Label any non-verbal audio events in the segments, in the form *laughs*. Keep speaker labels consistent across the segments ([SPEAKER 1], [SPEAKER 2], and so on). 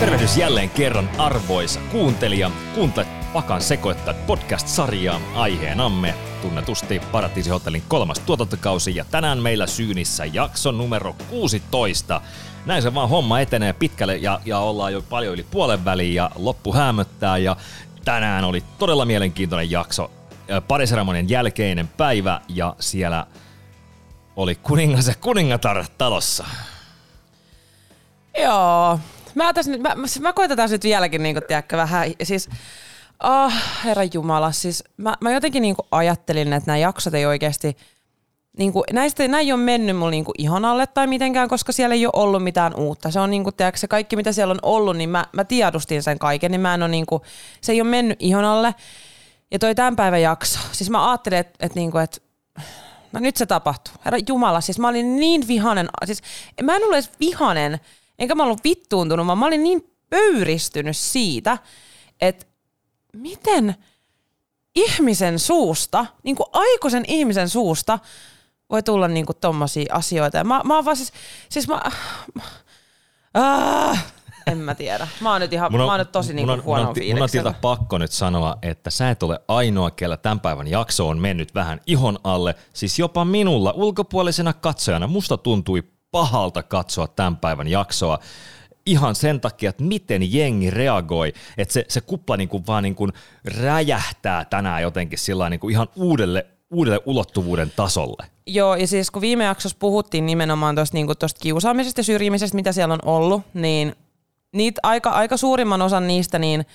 [SPEAKER 1] Tervehdys jälleen kerran arvoisa kuuntelija. Kuuntelet Pakan sekoittaa podcast-sarjaa aiheenamme tunnetusti Paratiisihotellin kolmas tuotantokausi ja tänään meillä syynissä jakso numero 16. Näin se vaan homma etenee pitkälle ja, ja ollaan jo paljon yli puolen väliin ja loppu hämöttää ja tänään oli todella mielenkiintoinen jakso. Pariseremonian jälkeinen päivä ja siellä oli kuningas ja kuningatar talossa.
[SPEAKER 2] Joo. Mä, tässä nyt, mä, mä koitan tässä nyt vieläkin niin kuin, tiedätkö, vähän, siis Ah, oh, herra Jumala, siis mä, mä jotenkin niinku ajattelin, että nämä jaksot ei oikeasti, niinku, näistä näin ei ole mennyt mulle niinku ihon alle tai mitenkään, koska siellä ei ole ollut mitään uutta. Se on niinku, tiedätkö, se kaikki mitä siellä on ollut, niin mä, mä tiedustin sen kaiken, niin mä en ole niinku, se ei ole mennyt ihon alle. Ja toi tämän päivän jakso, siis mä ajattelin, että et, niinku, et, no nyt se tapahtuu. Herra Jumala, siis mä olin niin vihanen, siis mä en ollut edes vihanen, enkä mä ollut vittuuntunut, vaan mä olin niin pöyristynyt siitä, että miten ihmisen suusta, niin kuin aikuisen ihmisen suusta, voi tulla niin kuin tommosia asioita. Ja mä, mä oon vaan siis, siis mä, äh, en mä tiedä. Mä oon nyt ihan,
[SPEAKER 1] Mun on,
[SPEAKER 2] mä oon nyt tosi niin kuin huono
[SPEAKER 1] mun on, mun on tilta pakko nyt sanoa, että sä et ole ainoa, kellä tämän päivän jakso on mennyt vähän ihon alle. Siis jopa minulla ulkopuolisena katsojana musta tuntui pahalta katsoa tämän päivän jaksoa ihan sen takia, että miten jengi reagoi, että se, se kupla niin kuin vaan niin kuin räjähtää tänään jotenkin sillä niin kuin ihan uudelle, uudelle ulottuvuuden tasolle.
[SPEAKER 2] Joo, ja siis kun viime jaksossa puhuttiin nimenomaan tuosta niin kiusaamisesta ja syrjimisestä, mitä siellä on ollut, niin niitä aika, aika suurimman osan niistä, niin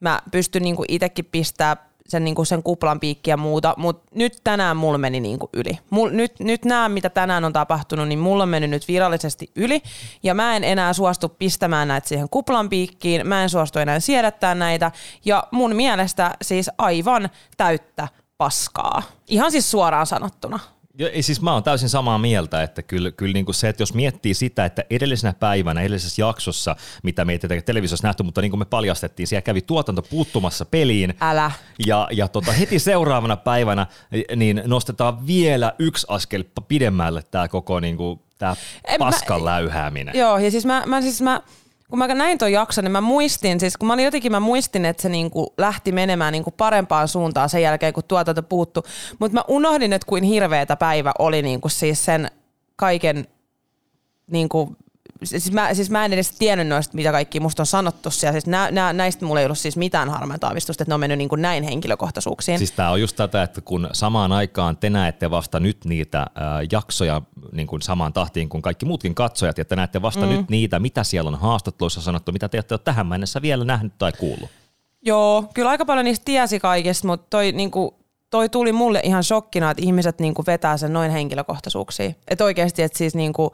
[SPEAKER 2] mä pystyn niin itsekin pistää sen, niin sen kuplan piikki ja muuta, mutta nyt tänään mulla meni niin yli. Mul, nyt, nyt nämä, mitä tänään on tapahtunut, niin mulla on mennyt nyt virallisesti yli, ja mä en enää suostu pistämään näitä siihen kuplan piikkiin, mä en suostu enää siedättää näitä, ja mun mielestä siis aivan täyttä paskaa. Ihan siis suoraan sanottuna.
[SPEAKER 1] Ei, siis mä oon täysin samaa mieltä, että kyllä, kyllä niin kuin se, että jos miettii sitä, että edellisenä päivänä, edellisessä jaksossa, mitä me ei tietenkään televisiossa nähty, mutta niin kuin me paljastettiin, siellä kävi tuotanto puuttumassa peliin.
[SPEAKER 2] Älä.
[SPEAKER 1] Ja, ja tota, heti seuraavana päivänä niin nostetaan vielä yksi askel pidemmälle tämä koko niin kuin, tämä paskan mä, läyhääminen.
[SPEAKER 2] Joo, ja siis mä, mä, siis mä kun mä näin tuon jakson, niin mä muistin, siis kun mä olin jotenkin, mä muistin, että se niinku lähti menemään niinku parempaan suuntaan sen jälkeen, kun tuotanto puuttu. Mutta mä unohdin, että kuin hirveätä päivä oli niinku siis sen kaiken niinku siis mä, siis mä en edes tiennyt noista, mitä kaikki musta on sanottu siellä. Siis nä, nä, näistä mulla ei ollut siis mitään harmaita aavistusta, että ne on mennyt niin kuin näin henkilökohtaisuuksiin.
[SPEAKER 1] Siis tää on just tätä, että kun samaan aikaan te näette vasta nyt niitä äh, jaksoja niin kuin samaan tahtiin kuin kaikki muutkin katsojat, ja te näette vasta mm. nyt niitä, mitä siellä on haastatteluissa sanottu, mitä te ette ole tähän mennessä vielä nähnyt tai kuullut.
[SPEAKER 2] Joo, kyllä aika paljon niistä tiesi kaikesta, mutta toi niin kuin toi tuli mulle ihan shokkina, että ihmiset niinku vetää sen noin henkilökohtaisuuksiin. Että oikeasti, että siis niinku,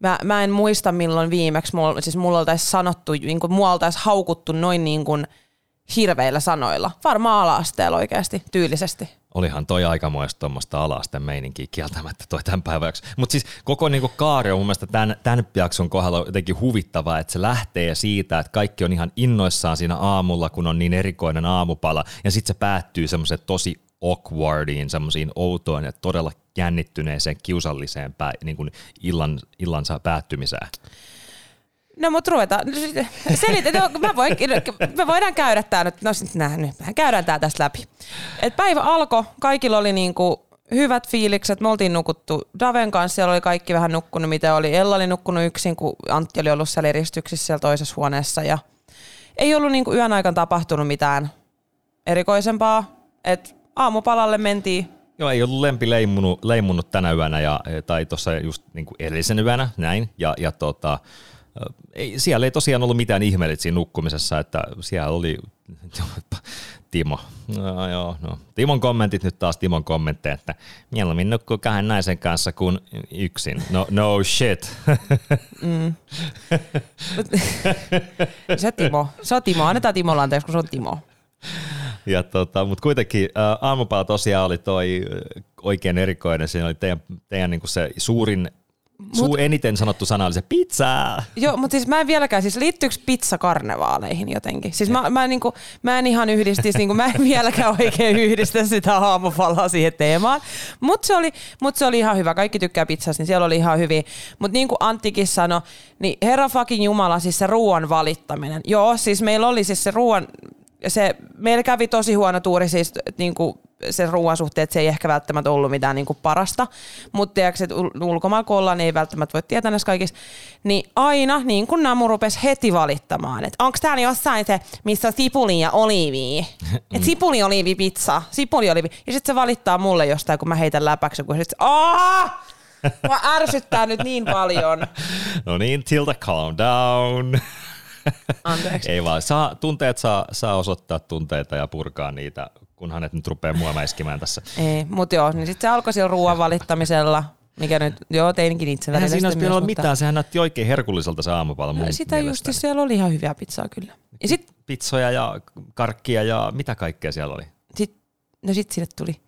[SPEAKER 2] Mä, mä en muista milloin viimeksi, mulla, siis mulla oltaisi sanottu, niin kuin mua oltaisi haukuttu noin niin kuin hirveillä sanoilla. Varmaan ala-asteella oikeasti, tyylisesti.
[SPEAKER 1] Olihan toi aikamoista tuommoista ala-asteen meininkiä kieltämättä toi tämän päiväksi. Mutta siis koko niinku kaari on mun mielestä tämän, tämän jakson kohdalla jotenkin huvittavaa, että se lähtee siitä, että kaikki on ihan innoissaan siinä aamulla, kun on niin erikoinen aamupala. Ja sitten se päättyy semmoisen tosi awkwardiin, semmoisiin outoon ja todella jännittyneeseen, kiusalliseen pää, niin kuin illan, illansa päättymiseen?
[SPEAKER 2] No mutta ruvetaan, selitä, mä voin, me voidaan käydä tämä nyt, no sit nää, nyt mehän käydään tämä tästä läpi. Et päivä alkoi, kaikilla oli niinku hyvät fiilikset, me oltiin nukuttu Daven kanssa, siellä oli kaikki vähän nukkunut, mitä oli. Ella oli nukkunut yksin, kun Antti oli ollut siellä eristyksissä siellä toisessa huoneessa ja ei ollut niinku yön aikana tapahtunut mitään erikoisempaa. Et aamupalalle mentiin.
[SPEAKER 1] Joo, ei ollut lempi leimunut, leimunut tänä yönä ja, tai tuossa just niin kuin edellisen yönä, näin. Ja, ja tota, ei, siellä ei tosiaan ollut mitään ihmeellistä siinä nukkumisessa, että siellä oli *laughs* Timo. No, joo, no. Timon kommentit nyt taas Timon kommentteja, että mieluummin nukkuu kahden naisen kanssa kuin yksin. No, no shit. *laughs* Mm.
[SPEAKER 2] se *laughs* Timo. On Timo. Annetaan Timolla anteeksi, kun se on Timo
[SPEAKER 1] ja tota, mutta kuitenkin ä, aamupala tosiaan oli toi oikein erikoinen. Siinä oli teidän, teidän niin se suurin Suu eniten sanottu sana oli se pizza.
[SPEAKER 2] Joo, mutta siis mä en vieläkään, siis liittyykö pizza karnevaaleihin jotenkin? Siis mä, mä, en, niin kuin, mä en ihan yhdistisi, niin kuin, mä en *laughs* vieläkään oikein yhdistä sitä aamupalaa siihen teemaan. Mutta se, oli, mut se oli ihan hyvä. Kaikki tykkää pizzasta, niin siellä oli ihan hyvin. Mutta niin kuin Anttikin sanoi, niin herra fucking jumala, siis se ruoan valittaminen. Joo, siis meillä oli siis se ruoan, se, meillä kävi tosi huono tuuri siis niin kuin sen ruoan suhteen, että se ei ehkä välttämättä ollut mitään niin kuin parasta, mutta tiedätkö, että ulkomailla kun ollaan, niin ei välttämättä voi tietää näissä kaikissa, niin aina niin kuin Namu rupesi heti valittamaan, että onko täällä jossain se, missä on sipuli ja oliivi, *laughs* että sipuli oliivi pizza, sipuli oliivi, ja sitten se valittaa mulle jostain, kun mä heitän läpäksi, kun sitten aah! Mä ärsyttää nyt niin paljon. *laughs*
[SPEAKER 1] No niin, Tilda, calm down.
[SPEAKER 2] Anteeksi.
[SPEAKER 1] Ei vaan, saa, tunteet saa, saa osoittaa tunteita ja purkaa niitä, kun hänet nyt rupeaa mua mäiskimään tässä.
[SPEAKER 2] Ei, mutta joo, niin sitten se alkoi sillä ruoan valittamisella, mikä nyt, joo, teinkin itse
[SPEAKER 1] Eihän
[SPEAKER 2] välillä
[SPEAKER 1] siinä olisi pitänyt olla mitään, sehän näytti oikein herkulliselta se aamupala mun
[SPEAKER 2] Sitä just, siellä oli ihan hyvää pizzaa kyllä. Ja sit,
[SPEAKER 1] Pizzoja ja karkkia ja mitä kaikkea siellä oli.
[SPEAKER 2] sit, no sit sinne tuli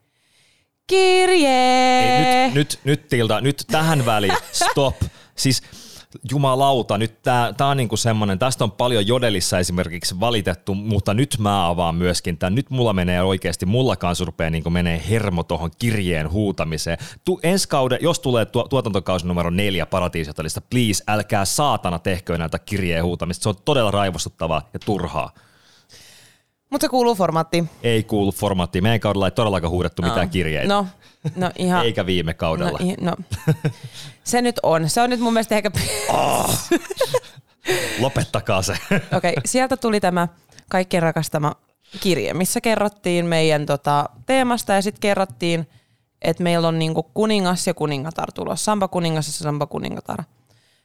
[SPEAKER 2] kirje.
[SPEAKER 1] Ei, nyt, nyt, nyt Tilda, nyt tähän väliin, stop. Siis jumalauta, nyt tää, tää on niinku semmonen, tästä on paljon jodelissa esimerkiksi valitettu, mutta nyt mä avaan myöskin tämän. Nyt mulla menee oikeasti, mulla kanssa rupeaa niinku menee hermo tuohon kirjeen huutamiseen. Tu, ensi kauden, jos tulee tuo, tuotantokausi numero neljä Paratiisihotelista, please, älkää saatana tehkö näitä kirjeen huutamista. Se on todella raivostuttavaa ja turhaa.
[SPEAKER 2] Mutta se kuuluu formaattiin.
[SPEAKER 1] Ei kuulu formaattiin. Meidän kaudella ei todellakaan huudettu mitään kirjeitä.
[SPEAKER 2] No, no ihan.
[SPEAKER 1] Eikä viime kaudella.
[SPEAKER 2] No, i- no. Se nyt on. Se on nyt mun mielestä ehkä...
[SPEAKER 1] Lopettakaa se.
[SPEAKER 2] Okei, okay, sieltä tuli tämä kaikkien rakastama kirje, missä kerrottiin meidän tota, teemasta ja sitten kerrottiin, että meillä on niinku kuningas ja kuningatar tulossa. Samba kuningas ja samba kuningatar.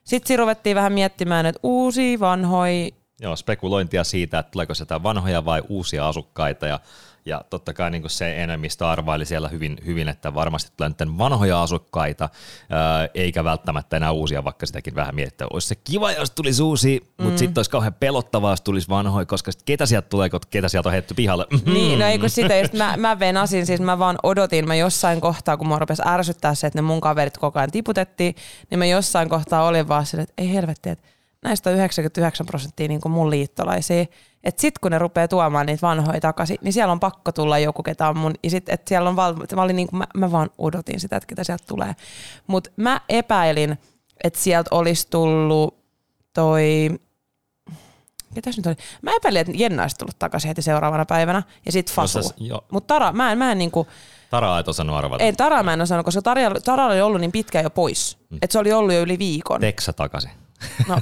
[SPEAKER 2] Sitten ruvettiin vähän miettimään, että uusi, vanhoi,
[SPEAKER 1] Joo, spekulointia siitä, että tuleeko sitä vanhoja vai uusia asukkaita ja, ja totta kai niin se enemmistö arvaili siellä hyvin, hyvin, että varmasti tulee nyt vanhoja asukkaita, ää, eikä välttämättä enää uusia, vaikka sitäkin vähän miettiä. Olisi se kiva, jos tulisi uusi, mm. mutta sitten olisi kauhean pelottavaa, jos tulisi vanhoja, koska sit ketä sieltä tulee, kun ketä sieltä on heitetty pihalle. *laughs*
[SPEAKER 2] Niin, no ei kun sitä just mä, mä venasin, siis mä vaan odotin, mä jossain kohtaa, kun mua rupesi ärsyttää se, että ne mun kaverit koko ajan tiputettiin, niin mä jossain kohtaa olin vaan silleen, että ei helvetti, että näistä on 99 prosenttia niin kuin mun liittolaisia. Että sit kun ne rupeaa tuomaan niitä vanhoja takaisin, niin siellä on pakko tulla joku, ketä on mun, ja sit, että siellä on val, mä, olin niin kuin, mä, mä, vaan odotin sitä, että ketä sieltä tulee. Mutta mä epäilin, että sieltä olisi tullut toi, ketäs nyt oli? Mä epäilin, että Jenna olisi tullut takaisin heti seuraavana päivänä, ja sit Fasu.
[SPEAKER 1] Osas- joo.
[SPEAKER 2] Mutta Tara, mä en, mä en niinku,
[SPEAKER 1] Tara et osannut arvata.
[SPEAKER 2] ei Tara mä en osannut, koska Tara, Tara oli ollut niin pitkään jo pois. Mm. Että se oli ollut jo yli viikon.
[SPEAKER 1] Teksa takaisin.
[SPEAKER 2] No,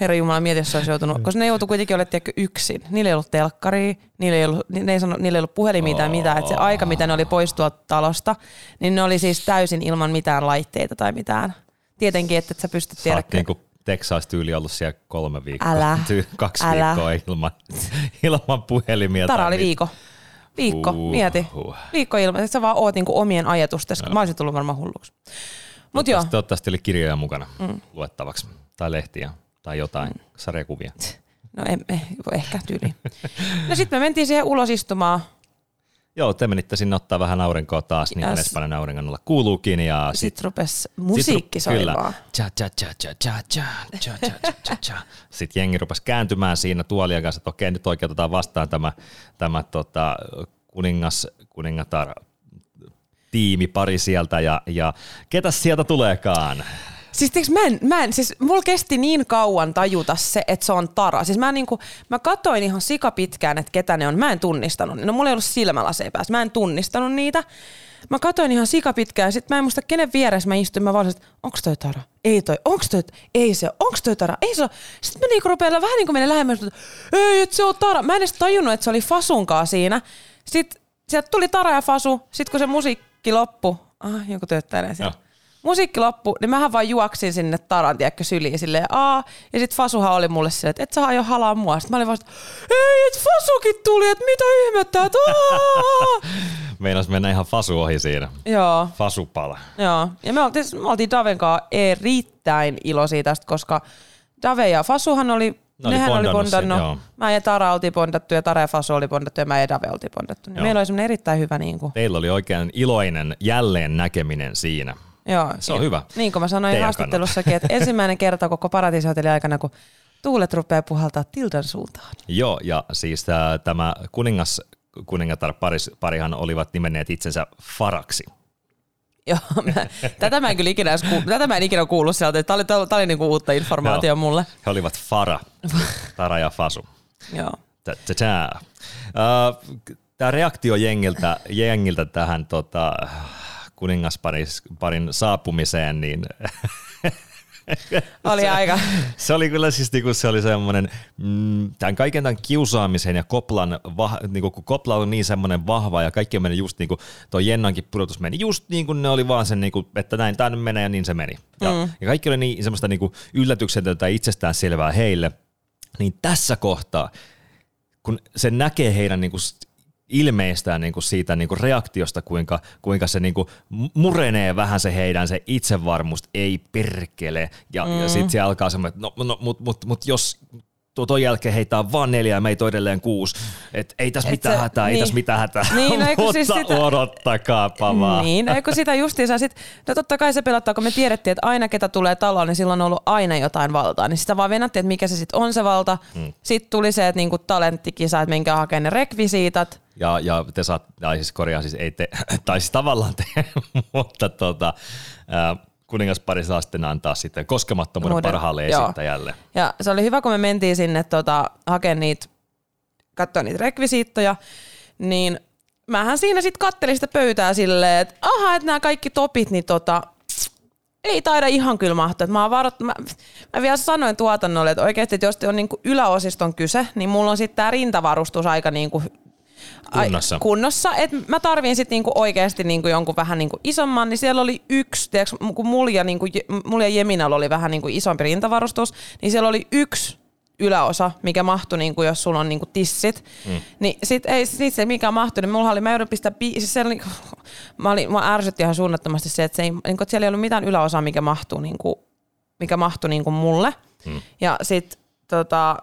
[SPEAKER 2] herra Jumala, mieti, jos se olisi joutunut, koska ne joutui kuitenkin olemaan tiedätkö, yksin. Niillä ei ollut telkkaria, niillä ei ollut, ne ei sano, niillä ei ollut puhelimia tai mitään. Että se aika, mitä ne oli pois tuolta talosta, niin ne oli siis täysin ilman mitään laitteita tai mitään. Tietenkin, että et sä pystyt
[SPEAKER 1] Sä
[SPEAKER 2] tiedä.
[SPEAKER 1] niinku Texas tyyli ollut siellä kolme viikkoa.
[SPEAKER 2] Älä.
[SPEAKER 1] Tyy- kaksi
[SPEAKER 2] Älä.
[SPEAKER 1] viikkoa ilman, ilman puhelimia.
[SPEAKER 2] Tara oli viikko. Viikko,
[SPEAKER 1] Uhuh.
[SPEAKER 2] mieti. Viikko ilman, että sä vaan oot niinku omien ajatusten. Mä olisin tullut varmaan hulluksi. Mut
[SPEAKER 1] toivottavasti, Toivottavasti oli kirjoja mukana mm. luettavaksi, tai lehtiä, tai jotain, mm. sarjakuvia.
[SPEAKER 2] No emme eh, ehkä tyyli. *laughs* no sitten me mentiin siihen ulos istumaan.
[SPEAKER 1] Joo, te menitte sinne ottaa vähän aurinkoa taas, niin kuin Espanjan auringon olla kuuluukin. Ja sitten sit,
[SPEAKER 2] sit rupesi musiikki
[SPEAKER 1] sit,
[SPEAKER 2] soimaan.
[SPEAKER 1] Sitten jengi rupesi kääntymään siinä tuolien kanssa, että okei, nyt oikein otetaan vastaan tämä, tämä tota, kuningas, kuningatar tiimi pari sieltä ja, ja ketä sieltä tuleekaan?
[SPEAKER 2] Siis tiiäks, mä en, mä en, siis mulla kesti niin kauan tajuta se, että se on Tara. Siis mä, niinku, mä katoin ihan sika pitkään, että ketä ne on. Mä en tunnistanut. No mulla ei ollut silmälaseja päässä. Mä en tunnistanut niitä. Mä katoin ihan sika pitkään ja sit mä en muista kenen vieressä mä istuin. Mä vaan olisin, että onks toi Tara? Ei toi. Onks toi? Ei se. Onks toi Tara? Ei se. Sitten mä niinku rupean vähän niinku menen lähemmäs, että ei, että se on Tara. Mä en edes tajunnut, että se oli Fasunkaa siinä. Sitten sieltä tuli Tara ja Fasu. Sitten kun se musiikki loppui, ah, joku tööttäilee siellä.
[SPEAKER 1] Joo.
[SPEAKER 2] Musiikki loppui, niin mähän vaan juoksin sinne Taran, tiedätkö, syliin silleen, aa. Ja sit Fasuhan oli mulle silleen, että et sä aio halaa mua. Sitten mä olin vasta, ei, et Fasukin tuli, että mitä ihmettä, että. *laughs*
[SPEAKER 1] Meinas mennä ihan fasu ohi siinä.
[SPEAKER 2] Joo,
[SPEAKER 1] Fasupala.
[SPEAKER 2] joo. Ja me oltiin, me oltiin Daven kanssa erittäin iloisia tästä, koska Dave ja Fasuhan oli,
[SPEAKER 1] Ne oli
[SPEAKER 2] nehän oli
[SPEAKER 1] bondannut sen.
[SPEAKER 2] Mä ja Tara oltiin bondattu ja Tara ja Fasu oli bondattu ja mä ja Dave oltiin bondattu. Niin meillä oli semmoinen erittäin hyvä niin kuin,
[SPEAKER 1] Teillä oli oikein iloinen jälleen näkeminen siinä.
[SPEAKER 2] Joo.
[SPEAKER 1] Se on
[SPEAKER 2] ja,
[SPEAKER 1] hyvä.
[SPEAKER 2] Niin kuin mä sanoin
[SPEAKER 1] Teidän
[SPEAKER 2] haastattelussakin, että ensimmäinen kerta koko paratiisihotellin aikana, kun tuulet rupeaa puhaltaa Tildan suuntaan.
[SPEAKER 1] Joo, ja siis tää, tämä kuningas, kuningatar paris, parihan olivat nimenneet itsensä Faraksi.
[SPEAKER 2] Joo, mä, tätä mä en kyllä ikinä, tätä mä en ikinä kuullut sieltä. Tämä oli, tää oli niinku uutta informaatiota mulle.
[SPEAKER 1] He olivat Fara, *laughs* Tara ja Fasu.
[SPEAKER 2] Joo.
[SPEAKER 1] Tämä reaktio jengiltä, jengiltä tähän tota, kuningasparin saapumiseen, niin *laughs*
[SPEAKER 2] Oli aika.
[SPEAKER 1] se oli kyllä siis niinku, se oli semmoinen, mm, tämän kaiken tämän kiusaamisen ja koplan, vah, niinku, kun kopla on niin semmoinen vahva ja kaikki meni just niin kuin tuo Jennankin pudotus meni just niin kuin ne oli vaan sen, niinku, että näin tämä nyt menee ja niin se meni. Ja, mm. ja kaikki oli niin semmoista niinku yllätyksetöntä ja itsestään selvää heille, niin tässä kohtaa, kun se näkee heidän niinku ilmeistään niinku siitä niinku reaktiosta, kuinka, kuinka se niinku murenee vähän se heidän se itsevarmuus, ei perkele. Ja, mm. ja sitten se alkaa semmoinen, että no, no mutta mut, mut jos tuo ton jälkeen heitä on vaan neljä ja meitä on edelleen kuusi. Et ei tässä mitään
[SPEAKER 2] se-
[SPEAKER 1] hätää, ei
[SPEAKER 2] niin.
[SPEAKER 1] tässä mitään hätää. *laughs*
[SPEAKER 2] Niin, no
[SPEAKER 1] mutta
[SPEAKER 2] siis sitä-
[SPEAKER 1] odottakaapa vaan.
[SPEAKER 2] Niin, eikö sitä justiinsa sit, no totta kai se pelottaa, kun me tiedettiin, että aina ketä tulee taloon, niin silloin on ollut aina jotain valtaa. Niin sitä vaan venattiin, että mikä se sitten on se valta. Hmm. Sitten tuli se, että niinku talenttikisa, että menkää hakemaan ne rekvisiitat.
[SPEAKER 1] Ja, ja te saat, tai siis korjaa, siis ei te, *laughs* tai siis tavallaan te, *laughs* mutta tota, ää, kuningaspari saa sitten antaa sitten koskemattomuuden
[SPEAKER 2] Muuden-
[SPEAKER 1] parhaalle
[SPEAKER 2] joo.
[SPEAKER 1] esittäjälle.
[SPEAKER 2] Ja se oli hyvä, kun me mentiin sinne tota, hakemaan niitä, katsoa niitä rekvisiittoja, niin mähän siinä sitten kattelin sitä pöytää silleen, että aha, että nämä kaikki topit, niin tota, ei taida ihan kyllä mahtua. Mä, oon varat, mä, mä vielä sanoin tuotannolle, että oikeasti, että jos on niinku yläosiston kyse, niin mulla on sitten tämä rintavarustus aika niinku ai-
[SPEAKER 1] Kunnossa.
[SPEAKER 2] kunnossa. Et mä tarviin sitten niinku oikeasti niinku jonkun vähän niinku isomman, niin siellä oli yksi, tiiäks, kun mulla ja, niinku, mulla ja Jeminalla oli vähän niinku isompi rintavarustus, niin siellä oli yksi yläosa, mikä mahtui, niinku, jos sulla on niinku tissit. Mm. Niin sit ei sit se mikä mahtui, niin mulla oli, mä joudun pistää, bi- siis siellä, oli- *laughs* mä, olin, mä ärsytti ihan suunnattomasti se, että, se ei, niinku, että siellä ei ollut mitään yläosaa, mikä mahtuu, niinku, mikä mahtui niinku mulle. Mm. Ja sit tota,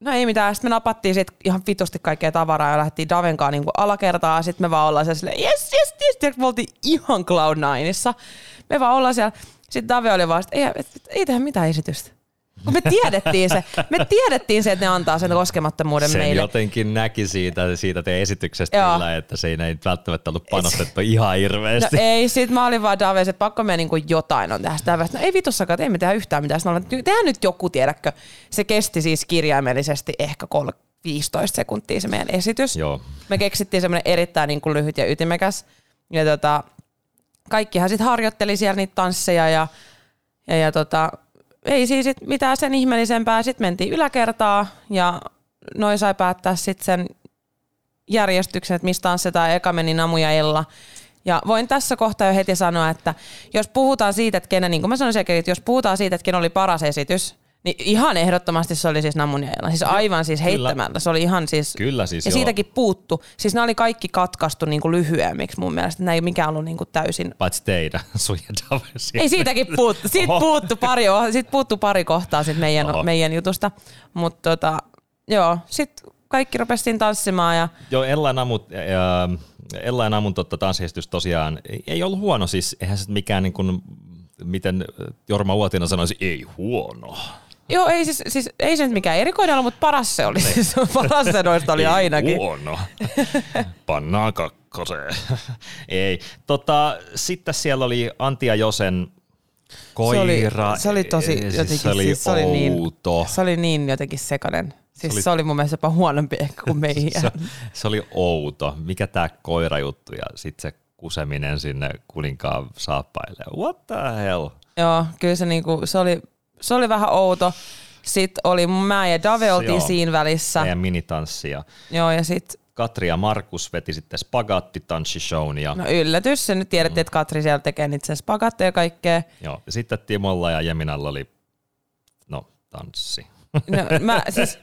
[SPEAKER 2] No ei mitään, sitten me napattiin sit ihan vitusti kaikkea tavaraa ja lähdettiin Davenkaan niinku alakertaa. Sitten me vaan ollaan siellä silleen, yes, yes, yes, yes. Me oltiin ihan Cloud Nineissa. Me vaan ollaan siellä. Sitten Dave oli vaan, että ei, et, et, ei tehdä mitään esitystä. Kun me tiedettiin se, me tiedettiin se, että ne antaa sen koskemattomuuden
[SPEAKER 1] Sen
[SPEAKER 2] meille.
[SPEAKER 1] jotenkin näki siitä, siitä teidän esityksestä kyllä, että siinä ei välttämättä ollut panostettu ihan
[SPEAKER 2] No
[SPEAKER 1] hirveästi.
[SPEAKER 2] ei, sit mä olin vaan Dave, että pakko me niinku jotain on tehdä sitä. No ei vitussakaan, että ei me tehdä yhtään mitään. Sitten että tehdään nyt joku, tiedätkö. Se kesti siis kirjaimellisesti ehkä kol- 15 sekuntia se meidän esitys.
[SPEAKER 1] Joo.
[SPEAKER 2] Me keksittiin semmoinen erittäin niin kuin lyhyt ja ytimekäs. Ja tota, kaikkihan sitten harjoitteli siellä niitä tansseja ja, ja, ja tota, ei siis sit mitään sen ihmeellisempää. Sitten mentiin yläkertaa ja noin sai päättää sitten sen järjestyksen, että mistä tanssetaan. Eka meni Namu ja Ella. Ja voin tässä kohtaa jo heti sanoa, että jos puhutaan siitä, että kenen, niin kuin mä sanoin sekin, että jos puhutaan siitä, että kenen oli paras esitys, niin ihan ehdottomasti se oli siis Namun ja Ella. Siis aivan siis heittämällä. Se oli ihan siis...
[SPEAKER 1] Kyllä siis
[SPEAKER 2] Ja
[SPEAKER 1] joo.
[SPEAKER 2] siitäkin puuttu. Siis ne oli kaikki katkaistu niin kuin lyhyemmiksi mun mielestä. Nämä ei mikään ollut niin kuin täysin...
[SPEAKER 1] Paitsi teidän, sun ja Daven
[SPEAKER 2] Ei siitäkin puuttu. Siitä
[SPEAKER 1] Oho.
[SPEAKER 2] puuttu pari, siitä puuttu pari kohtaa sit meidän,
[SPEAKER 1] Oho.
[SPEAKER 2] meidän jutusta. Mutta tota, joo, sitten kaikki rupesiin tanssimaan ja
[SPEAKER 1] Joo, Ella ja Namun, ja, Ella ja Namun totta, tanssiesitys tosiaan ei- ei ollut huono, siis eihän se mikään niin kuin, miten Jorma Uotinen sanoisi, ei huono.
[SPEAKER 2] Joo, ei siis, siis ei se nyt mikään erikoinen ollut, mutta paras se oli. Siis *laughs* paras se noista oli ainakin.
[SPEAKER 1] huono. Pannaan kakkoseen. *laughs* ei. Tota, sitten siellä oli Antti ja Josen koira.
[SPEAKER 2] Se oli, se oli tosi
[SPEAKER 1] Siis
[SPEAKER 2] jotenkin,
[SPEAKER 1] se oli
[SPEAKER 2] siis se oli niin, se oli niin jotenkin sekainen. Siis se
[SPEAKER 1] oli-
[SPEAKER 2] se oli mun mielestä jopa huonompi ehkä *laughs* kuin meidän.
[SPEAKER 1] se, se oli outo. Mikä tämä koirajuttu ja sitten se kuseminen sinne kuninkaan saappaille. What the hell?
[SPEAKER 2] Joo, kyllä se, niinku, se, oli, se oli vähän outo. Sitten oli mä ja Dave oltiin
[SPEAKER 1] Joo.
[SPEAKER 2] siinä välissä.
[SPEAKER 1] Meidän minitanssi ja
[SPEAKER 2] Joo, ja sitten,
[SPEAKER 1] Katri ja Markus veti sitten spagattitanssishown ja,
[SPEAKER 2] no yllätys, se nyt tiedettiin, että Katri siellä tekee niitä spagatteja ja kaikkea.
[SPEAKER 1] joo, ja sitten Timolla ja Jeminalla oli no, tanssi.
[SPEAKER 2] No, mä *laughs* siis,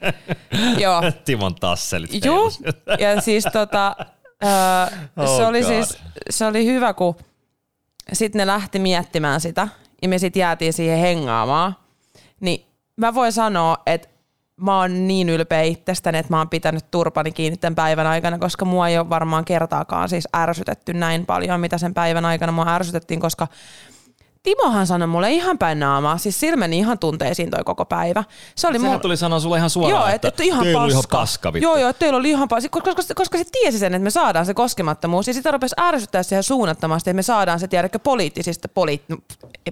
[SPEAKER 2] joo,
[SPEAKER 1] Timon tasselit. Heilus.
[SPEAKER 2] ja siis tota, öö,
[SPEAKER 1] Oh
[SPEAKER 2] se, oli
[SPEAKER 1] God.
[SPEAKER 2] siis, se oli hyvä, kun sitten ne lähti miettimään sitä ja me sitten jäätiin siihen hengaamaan. Niin mä voin sanoa, että mä oon niin ylpeä itsestäni, että mä oon pitänyt turpani kiinni tämän päivän aikana, koska mua ei ole varmaan kertaakaan siis ärsytetty näin paljon, mitä sen päivän aikana mua ärsytettiin, koska Timohan sanoi mulle ihan päin naamaa, siis silmeni ihan tunteisiin toi koko päivä. Se oli
[SPEAKER 1] Sehän
[SPEAKER 2] mulla...
[SPEAKER 1] tuli sanoa sulle ihan suoraan,
[SPEAKER 2] Joo,
[SPEAKER 1] että,
[SPEAKER 2] että, ihan
[SPEAKER 1] teillä oli
[SPEAKER 2] paska.
[SPEAKER 1] ihan paska vittu.
[SPEAKER 2] Joo, joo, että teillä oli ihan paska, koska, koska, koska se tiesi sen, että me saadaan se koskemattomuus. Ja sitä rupesi ärsyttää siihen suunnattomasti, että me saadaan se, tiedäkö, poliittisista, poli,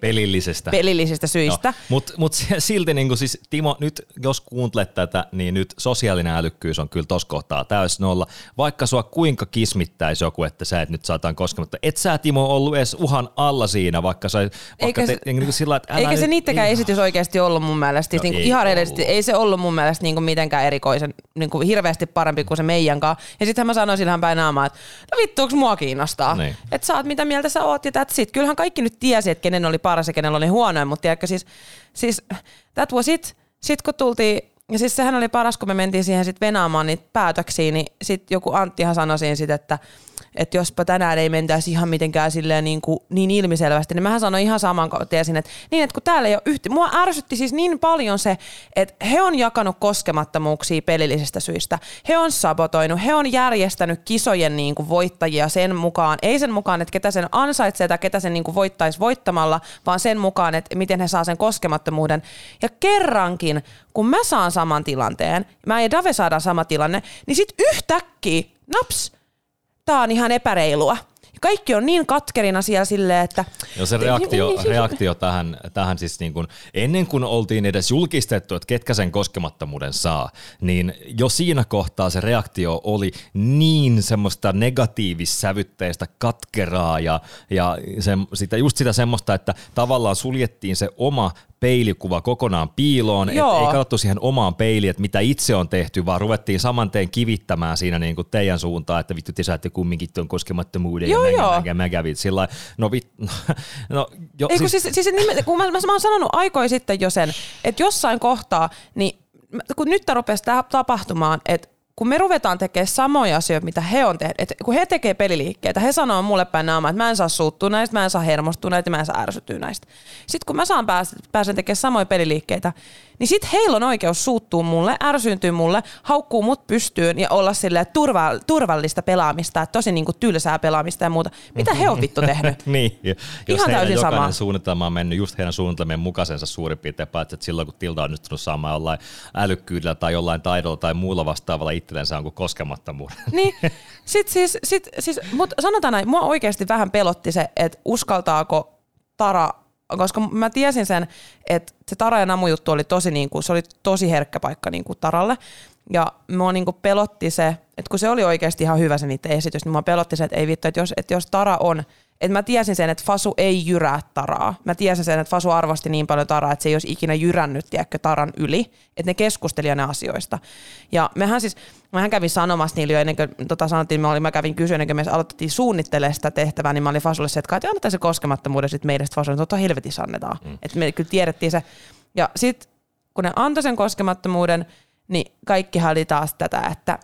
[SPEAKER 1] Pelillisestä.
[SPEAKER 2] pelillisistä syistä.
[SPEAKER 1] No, Mutta mut *laughs* silti niin siis Timo, nyt jos kuuntelet tätä, niin nyt sosiaalinen älykkyys on kyllä tos kohtaa täys nolla. Vaikka sua kuinka kismittäisi joku, että sä et nyt saataan koskematta. Et sä Timo ollut edes uhan alla siinä, vaikka sä vaikka
[SPEAKER 2] Eikä
[SPEAKER 1] te,
[SPEAKER 2] se-
[SPEAKER 1] niin kuin sillä, että
[SPEAKER 2] Eikä se
[SPEAKER 1] nyt-
[SPEAKER 2] niittäkään
[SPEAKER 1] ei-
[SPEAKER 2] esitys oikeasti ollut mun mielestä. Siis
[SPEAKER 1] No
[SPEAKER 2] niinku
[SPEAKER 1] ei
[SPEAKER 2] ihan
[SPEAKER 1] ollut.
[SPEAKER 2] edellisesti, ei se ollut mun mielestä niinku mitenkään erikoisen, niinku hirveästi parempi kuin se meidänkaan. Ja sitten mä sanoin sillähän päin naamaa, että no vittu, onks mua kiinnostaa?
[SPEAKER 1] Niin.
[SPEAKER 2] Että saat mitä mieltä sä oot ja that's it. Kyllähän kaikki nyt tiesi, että kenen oli paras ja kenellä oli huonoin, mutta tiedätkö siis, siis that was it. Sitten kun tultiin, ja siis sehän oli paras, kun me mentiin siihen sitten venaamaan niitä päätöksiä, niin sitten joku Anttihan sanoi siinä sit, että että jospa tänään ei mentäisi ihan mitenkään silleen niin, kuin, niin ilmiselvästi, niin mähän sanoin ihan saman tiesin, että niin, että kun täällä ei ole yhtä, mua ärsytti siis niin paljon se, että he on jakanut koskemattomuuksia pelillisistä syistä. He on sabotoinut, he on järjestänyt kisojen niin kuin voittajia sen mukaan, ei sen mukaan, että ketä sen ansaitsee tai ketä sen niin kuin voittaisi voittamalla, vaan sen mukaan, että miten he saa sen koskemattomuuden. Ja kerrankin, kun mä saan saman tilanteen, mä ja Dave saadaan sama tilanne, niin sit yhtäkkiä, naps, tää on ihan epäreilua. Ja Kaikki on niin katkerina siellä silleen, että...
[SPEAKER 1] Joo, se reaktio, reaktio tähän, tähän siis niin kuin, ennen kuin oltiin edes julkistettu, että ketkä sen koskemattomuuden saa, niin jo siinä kohtaa se reaktio oli niin semmoista negatiivissävytteistä katkeraa ja, ja se, sitä, just sitä semmoista, että tavallaan suljettiin se oma peilikuva kokonaan piiloon, et ei katsottu siihen omaan peiliin, että mitä itse on tehty, vaan ruvettiin saman teen kivittämään siinä niin kuin teidän suuntaan, että vittu te saatte kumminkin tuon koskemattomuuden
[SPEAKER 2] Joo,
[SPEAKER 1] ja
[SPEAKER 2] joo.
[SPEAKER 1] kävin. Sillä no vit, *laughs* no, jo,
[SPEAKER 2] Ei, kun siis, siis, siis nimen- kun mä, mä, mä oon sanonut aikoja sitten jo sen, että jossain kohtaa, niin kun nyt tämä rupesi tapahtumaan, että kun me ruvetaan tekemään samoja asioita, mitä he on tehnyt, että kun he tekee peliliikkeitä, he sanoo mulle päin naamaa, että mä en saa suuttua näistä, mä en saa hermostua näistä, mä en saa ärsytyä näistä. Sitten kun mä saan pääs, pääsen tekemään samoja peliliikkeitä, niin sitten heillä on oikeus suuttua mulle, ärsyyntyä mulle, haukkuu mut pystyyn ja olla silleen turva, turvallista pelaamista, että tosi niinku tylsää pelaamista ja muuta. Mitä he on vittu tehnyt? *laughs*
[SPEAKER 1] niin, jos
[SPEAKER 2] Ihan täysin
[SPEAKER 1] jokainen
[SPEAKER 2] sama.
[SPEAKER 1] suunnitelma on mennyt just heidän suunnitelmien mukaisensa suurin piirtein, paitsi että silloin kun Tilda on onnistunut saamaan jollain älykkyydellä tai jollain taidolla tai muulla vastaavalla itsellensä on kuin koskemattomuuden.
[SPEAKER 2] Niin, sit siis, sit, siis, mutta sanotaan näin, mua oikeasti vähän pelotti se, että uskaltaako Tara, koska mä tiesin sen, että se Tara ja Namu juttu oli tosi, niin kuin, se oli tosi herkkä paikka niin kuin Taralle. Ja mua niin kuin pelotti se, että kun se oli oikeasti ihan hyvä se niiden esitys, niin mua pelotti se, että ei vittu, että jos, että jos Tara on, että mä tiesin sen, että Fasu ei jyrää Taraa. Mä tiesin sen, että Fasu arvosti niin paljon Taraa, että se ei olisi ikinä jyrännyt, tiedätkö, Taran yli. Että ne keskusteli aina asioista. Ja mehän siis, mähän kävin sanomassa niille jo ennen kuin tota sanottiin, mä, olin, mä kävin kysyä, ennen kuin me aloitettiin suunnittelemaan sitä tehtävää, niin mä olin Fasulle se, että annetaan se koskemattomuuden sitten meille, sitten Fasu, että totta helvetissä annetaan. Mm. Että me kyllä tiedettiin se. Ja sitten kun ne antoi sen koskemattomuuden, niin kaikki oli taas tätä, että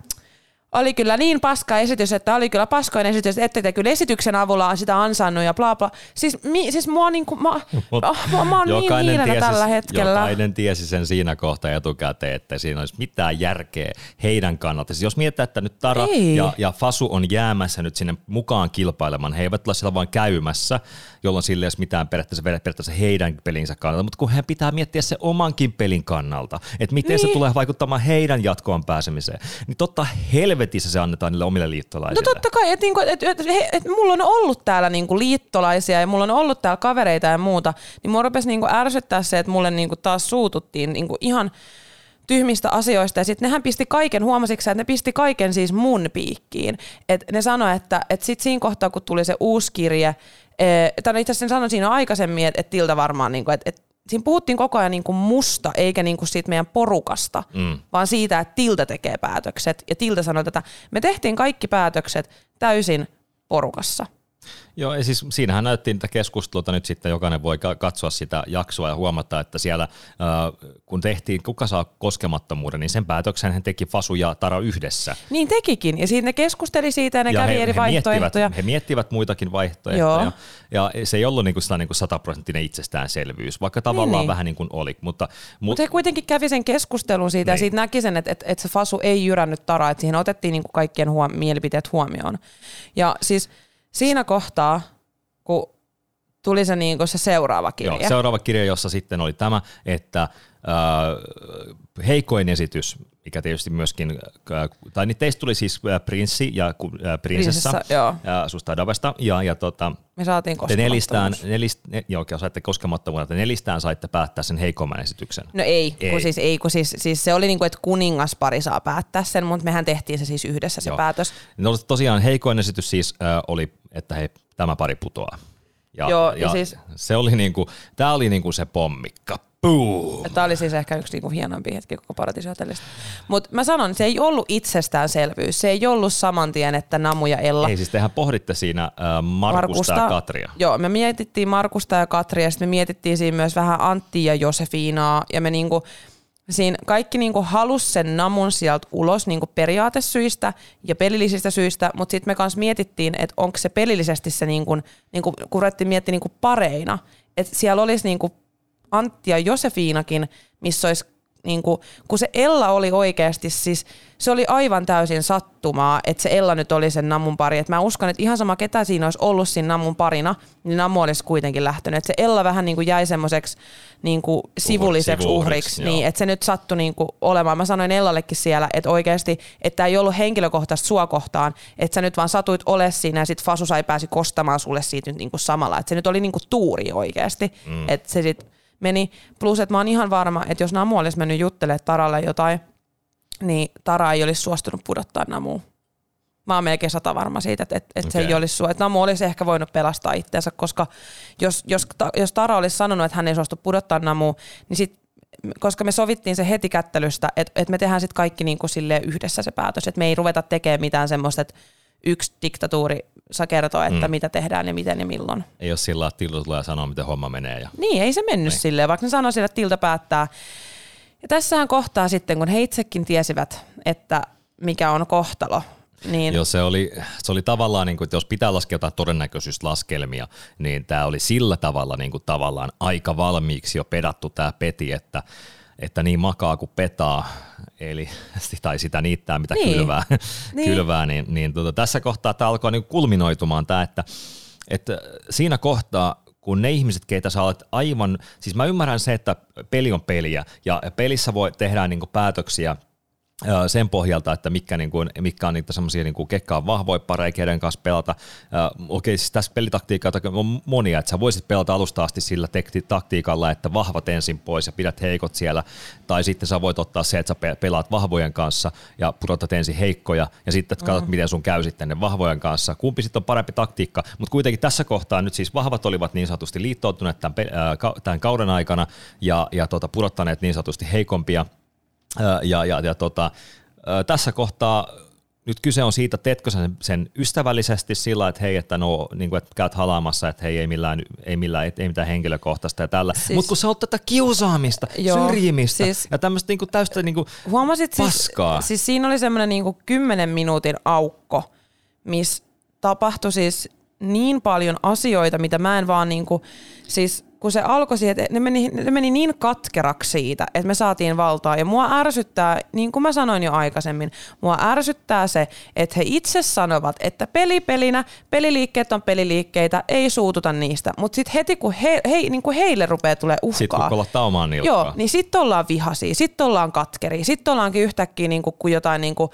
[SPEAKER 2] oli kyllä niin paska esitys, että oli kyllä paskoin esitys, että te kyllä esityksen avulla on sitä ansainnut ja bla bla. Siis, mi, siis mua niinku, mä,
[SPEAKER 1] Mut
[SPEAKER 2] mä, mä oon niin hiilenä tällä hetkellä.
[SPEAKER 1] Jokainen tiesi sen siinä kohtaa etukäteen, että siinä olisi mitään järkeä heidän kannalta. Siis jos mietitään, että nyt Tara
[SPEAKER 2] Ei.
[SPEAKER 1] ja, ja Fasu on jäämässä nyt sinne mukaan kilpailemaan, he eivät ole siellä vain käymässä, jolloin sille ei olisi mitään periaatteessa, periaatteessa heidän pelinsä kannalta, mutta kun he pitää miettiä se omankin pelin kannalta, että miten niin. se tulee vaikuttamaan heidän jatkoon pääsemiseen, niin totta helvetissä se annetaan niille omille
[SPEAKER 2] No
[SPEAKER 1] liittolaisille.
[SPEAKER 2] totta kai, että niinku, et, et, he- et mulla on ollut täällä niinku liittolaisia ja mulla on ollut täällä kavereita ja muuta, niin mua rupesi niinku ärsyttää se, että mulle niinku taas suututtiin niinku ihan tyhmistä asioista ja sitten nehän pisti kaiken, huomasitko sä, että ne pisti kaiken siis mun piikkiin. Et ne sanoi, että et sit siinä kohtaa, kun tuli se uusi kirje, eh, tai itse asiassa ne sanoi siinä aikaisemmin, että et Tilta varmaan, niinku, että et, siinä puhuttiin koko ajan niinku musta, eikä niinku siitä meidän porukasta, mm. vaan siitä, että Tilta tekee päätökset. Ja Tilta sanoi tätä, me tehtiin kaikki päätökset täysin porukassa.
[SPEAKER 1] Joo, ja siis siinähän näyttiin tätä keskustelua, nyt sitten jokainen voi ka- katsoa sitä jaksoa ja huomata, että siellä äh, kun tehtiin Kuka saa koskemattomuuden, niin sen päätöksen hän teki Fasu ja Tara yhdessä.
[SPEAKER 2] Niin tekikin, ja siitä ne keskusteli siitä ja ne kävi
[SPEAKER 1] he,
[SPEAKER 2] eri
[SPEAKER 1] he
[SPEAKER 2] vaihtoehtoja.
[SPEAKER 1] Miettivät, he miettivät muitakin vaihtoehtoja.
[SPEAKER 2] Joo.
[SPEAKER 1] Ja se ei ollut niinku sellainen kuin sataprosenttinen itsestäänselvyys, vaikka tavallaan
[SPEAKER 2] niin.
[SPEAKER 1] vähän niin kuin oli. Mutta, mut,
[SPEAKER 2] Mutta he kuitenkin kävi sen keskustelun siitä niin. ja
[SPEAKER 1] Niin.
[SPEAKER 2] siitä näki sen, että, että, että se Fasu ei jyrännyt Taraa, että siihen otettiin niin kuin kaikkien huom- mielipiteet huomioon. Ja siis siinä kohtaa, kun tuli se, niin se seuraava kirja.
[SPEAKER 1] Joo, seuraava kirja, jossa sitten oli tämä, että äh, heikoin esitys, mikä tietysti myöskin, äh, tai niin teistä tuli siis äh, prinssi ja äh, prinsessa, prinsessa joo. Äh, susta Davesta, ja, ja tota,
[SPEAKER 2] me saatiin
[SPEAKER 1] te nelistään, nelist, ne, joo, saitte koskemattomuutta, nelistään saitte päättää sen heikomman esityksen.
[SPEAKER 2] No ei, ei. Kun siis, ei kun siis, siis se oli niin kuin, että kuningaspari saa päättää sen, mutta mehän tehtiin se siis yhdessä se joo. päätös.
[SPEAKER 1] No tosiaan heikoin esitys siis äh, oli, että hei, tämä pari putoaa. Ja,
[SPEAKER 2] Joo, ja, ja siis,
[SPEAKER 1] se oli niinku, tää oli niinku se pommikka. Puu.
[SPEAKER 2] Tämä oli siis ehkä yksi niinku hienompi hetki koko Paratiisihotellista. Mutta mä sanon, se ei ollut itsestäänselvyys. Se ei ollut saman tien, että Namu ja Ella...
[SPEAKER 1] Ei siis tehän pohditte siinä äh, Markusta, Markusta ja Katria.
[SPEAKER 2] Joo, me mietittiin Markusta ja Katria, ja sitten me mietittiin siinä myös vähän Antti ja Josefiinaa, ja me niinku, siinä kaikki niinku halus sen namun sieltä ulos niinku periaatesyistä ja pelillisistä syistä, mutta sitten me kanssa mietittiin, että onko se pelillisesti se, niinku, niinku, kun ruvettiin miettiä niinku pareina, että siellä olisi niinku Antti ja Josefiinakin, missä olisi niin kuin, kun se Ella oli oikeasti siis, se oli aivan täysin sattumaa, että se Ella nyt oli sen Namun pari. Et mä uskon, että ihan sama ketä siinä olisi ollut siinä Namun parina, niin Namu olisi kuitenkin lähtenyt. Et se Ella vähän niin kuin jäi semmoiseksi niin kuin sivulliseksi uhriksi, niin että se nyt sattui niin kuin olemaan. Mä sanoin Ellallekin siellä, että oikeasti, että ei ollut henkilökohtaista sua kohtaan, että sä nyt vaan satuit ole siinä ja sitten Fasu sai pääsi kostamaan sulle siitä nyt niin kuin samalla. Että se nyt oli niin kuin tuuri oikeasti. Mm. Että se sitten meni. Plus, että mä oon ihan varma, että jos Namu olisi mennyt juttelemaan Taralle jotain, niin Tara ei olisi suostunut pudottaa Namu. Mä oon melkein sata varma siitä, että, että, okay. se ei olisi että Namu olisi ehkä voinut pelastaa itseensä, koska jos, jos, jos Tara olisi sanonut, että hän ei suostu pudottaa Namu, niin sit, koska me sovittiin se heti kättelystä, että, että me tehdään sitten kaikki niin kuin yhdessä se päätös, että me ei ruveta tekemään mitään semmoista, että yksi diktatuuri saa kertoa, että mm. mitä tehdään ja miten ja milloin.
[SPEAKER 1] Ei ole sillä, että Tilta tulee sanoa, miten homma menee. Ja...
[SPEAKER 2] Niin, ei se mennyt niin. silleen, vaikka ne sanoi sille, että Tilta päättää. Ja tässähän kohtaa sitten, kun he itsekin tiesivät, että mikä on kohtalo, niin.
[SPEAKER 1] Joo, se oli, se oli tavallaan, niin kuin, että jos pitää laskea jotain todennäköisyyslaskelmia, niin tämä oli sillä tavalla niin kuin, tavallaan aika valmiiksi jo pedattu tämä peti, että että niin makaa kuin petaa, eli, *laughs* tai sitä niittää mitä niin. kylvää, *laughs* niin. kylvää, niin, niin tota, tässä kohtaa tämä alkoi niin kulminoitumaan tämä, että, että siinä kohtaa, kun ne ihmiset, keitä sä olet aivan, siis mä ymmärrän se, että peli on peliä, ja pelissä voi tehdä niin päätöksiä – sen pohjalta, että mitkä, niin kuin, mitkä on niitä semmoisia niin kekkaan vahvoja pareja, keiden kanssa pelata. Okei, siis tässä pelitaktiikkaa on monia, että sä voisit pelata alusta asti sillä taktiikalla, että vahvat ensin pois ja pidät heikot siellä, tai sitten sä voit ottaa se, että sä pelaat vahvojen kanssa ja pudotat ensin heikkoja, ja sitten katsot, mm. miten sun käy sitten ne vahvojen kanssa. Kumpi sitten on parempi taktiikka, mutta kuitenkin tässä kohtaa nyt siis vahvat olivat niin sanotusti liittoutuneet tämän, tämän kauden aikana, ja, ja tota, pudottaneet niin sanotusti heikompia – ja, ja, ja tota, tässä kohtaa nyt kyse on siitä, teetkö sen, sen ystävällisesti sillä, että hei, että no, niin kuin, että käyt halaamassa, että hei, ei millään, ei, millään, ei mitään henkilökohtaista ja tällä. Siis, Mutta kun sä oot tätä kiusaamista, joo, syrjimistä siis, ja tämmöistä niin kuin, täystä niin kuin huomasit paskaa.
[SPEAKER 2] Siis, siis siinä oli semmoinen niin kuin 10 minuutin aukko, missä tapahtui siis niin paljon asioita, mitä mä en vaan niin kuin, siis kun se alkoi siihen, että ne meni, ne meni niin katkeraksi siitä, että me saatiin valtaa. Ja mua ärsyttää, niin kuin mä sanoin jo aikaisemmin, mua ärsyttää se, että he itse sanovat, että peli pelinä, peliliikkeet on peliliikkeitä, ei suututa niistä. Mutta sitten heti kun, he, he, niin kuin heille rupeaa tulee uhkaa. Sitten
[SPEAKER 1] kun omaan
[SPEAKER 2] Joo, niin sitten ollaan vihaisia, sitten ollaan katkeria, sitten ollaankin yhtäkkiä niin kuin, kuin jotain niin kuin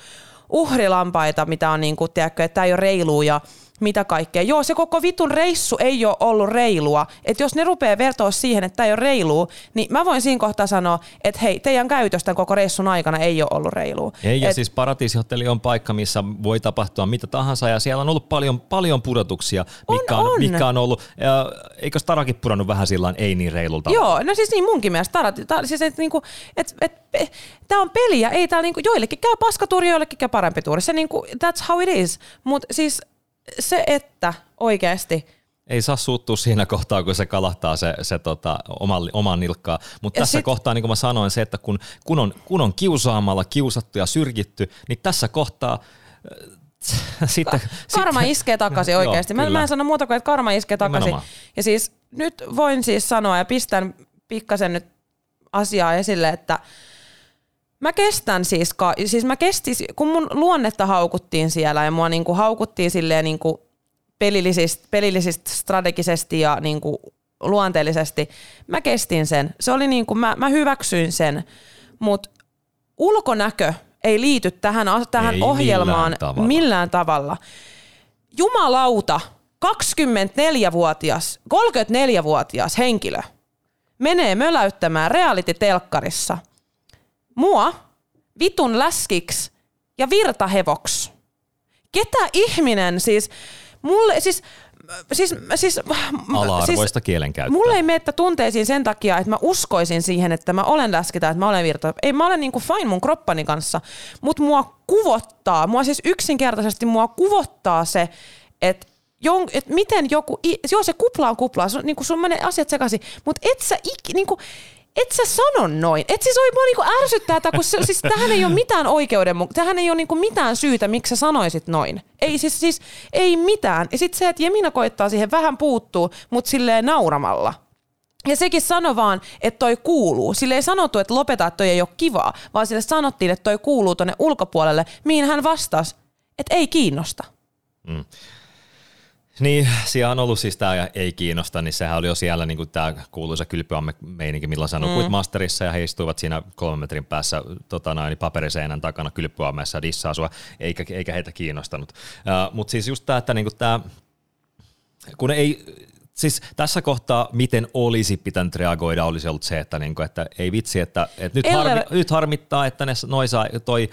[SPEAKER 2] uhrilampaita, mitä on niin kuin, tiedätkö, että tämä ei ole reilua ja mitä kaikkea. Joo, se koko vitun reissu ei ole ollut reilua. Että jos ne rupeaa vertoa siihen, että tämä ei ole reilua, niin mä voin siinä kohtaa sanoa, että hei, teidän käytöstä koko reissun aikana ei ole ollut reilua.
[SPEAKER 1] Ei, ja Et, siis Paratiisihotelli on paikka, missä voi tapahtua mitä tahansa, ja siellä on ollut paljon, paljon pudotuksia, mikä on, on, Mikä on ollut, ja, eikö Starakin pudonnut vähän sillä ei niin reilulta?
[SPEAKER 2] Joo, no siis niin munkin mielestä. Tara, ta, siis et, niinku, et, et, et, tämä on peliä, ei täällä niinku, joillekin käy paskatuuri, joillekin käy parempi tuuri. Se niinku, that's how it is. Mutta siis se, että oikeasti
[SPEAKER 1] ei saa suuttua siinä kohtaa, kun se kalahtaa se, se tota, oman, oman nilkkaa. Mutta tässä sit... kohtaa, niin kuin mä sanoin, se, että kun, kun, on, kun on kiusaamalla kiusattu ja syrjitty, niin tässä kohtaa
[SPEAKER 2] äh, *laughs* sitten, karma sitten, iskee takaisin oikeasti. Joo, mä, mä en sano muuta kuin, että karma iskee takaisin. Ja siis nyt voin siis sanoa ja pistän pikkasen nyt asiaa esille, että Mä kestän siis, siis mä kestin, kun mun luonnetta haukuttiin siellä ja mua niinku haukuttiin silleen niinku pelillisistä, pelillisistä strategisesti ja niin kuin luonteellisesti. Mä kestin sen. Se oli niin kuin, mä, mä hyväksyin sen, mutta ulkonäkö ei liity tähän, tähän
[SPEAKER 1] Ei
[SPEAKER 2] ohjelmaan
[SPEAKER 1] millään tavalla.
[SPEAKER 2] millään tavalla. Jumalauta, 24-vuotias, 34-vuotias henkilö menee möläyttämään reality-telkkarissa mua vitun läskiksi ja virtahevoks. Ketä ihminen siis, mulle siis, siis, siis,
[SPEAKER 1] Ala-arvoista kielenkäyttöä.
[SPEAKER 2] Mulle ei mene tunteisiin sen takia, että mä uskoisin siihen, että mä olen läski tai että mä olen virta. Ei, mä olen niinku fine mun kroppani kanssa, mutta mua kuvottaa, mua siis yksinkertaisesti mua kuvottaa se, että jon, et miten joku, joo se kupla on kupla, sun, niinku sun menee asiat sekaisin, mutta et sä iki, niinku, et sä sano noin. Et siis oi mua niinku ärsyttää, tää, kun se, siis tähän ei ole mitään oikeudenmukaista, tähän ei ole niinku mitään syytä, miksi sä sanoisit noin. Ei siis, siis ei mitään. Ja sitten se, että Jemina koittaa siihen vähän puuttuu, mutta silleen nauramalla. Ja sekin sano vaan, että toi kuuluu. Sille ei sanottu, että lopeta, että toi ei ole kivaa, vaan sille sanottiin, että toi kuuluu tonne ulkopuolelle, mihin hän vastasi, että ei kiinnosta.
[SPEAKER 1] Niin, siellä on ollut siis tämä ei kiinnosta, niin sehän oli jo siellä niin tämä kuuluisa kylpyamme meininki, milloin sä nukuit mm. masterissa ja he istuivat siinä kolmen metrin päässä tota noin, paperiseinän takana kylpyammeessa dissaa sua, eikä, eikä heitä kiinnostanut. Uh, Mutta siis just tämä, että niinku tää, kun ei, siis tässä kohtaa, miten olisi pitänyt reagoida, olisi ollut se, että, niinku, että ei vitsi, että, että nyt, harmi, nyt harmittaa, että ne, noi sai, toi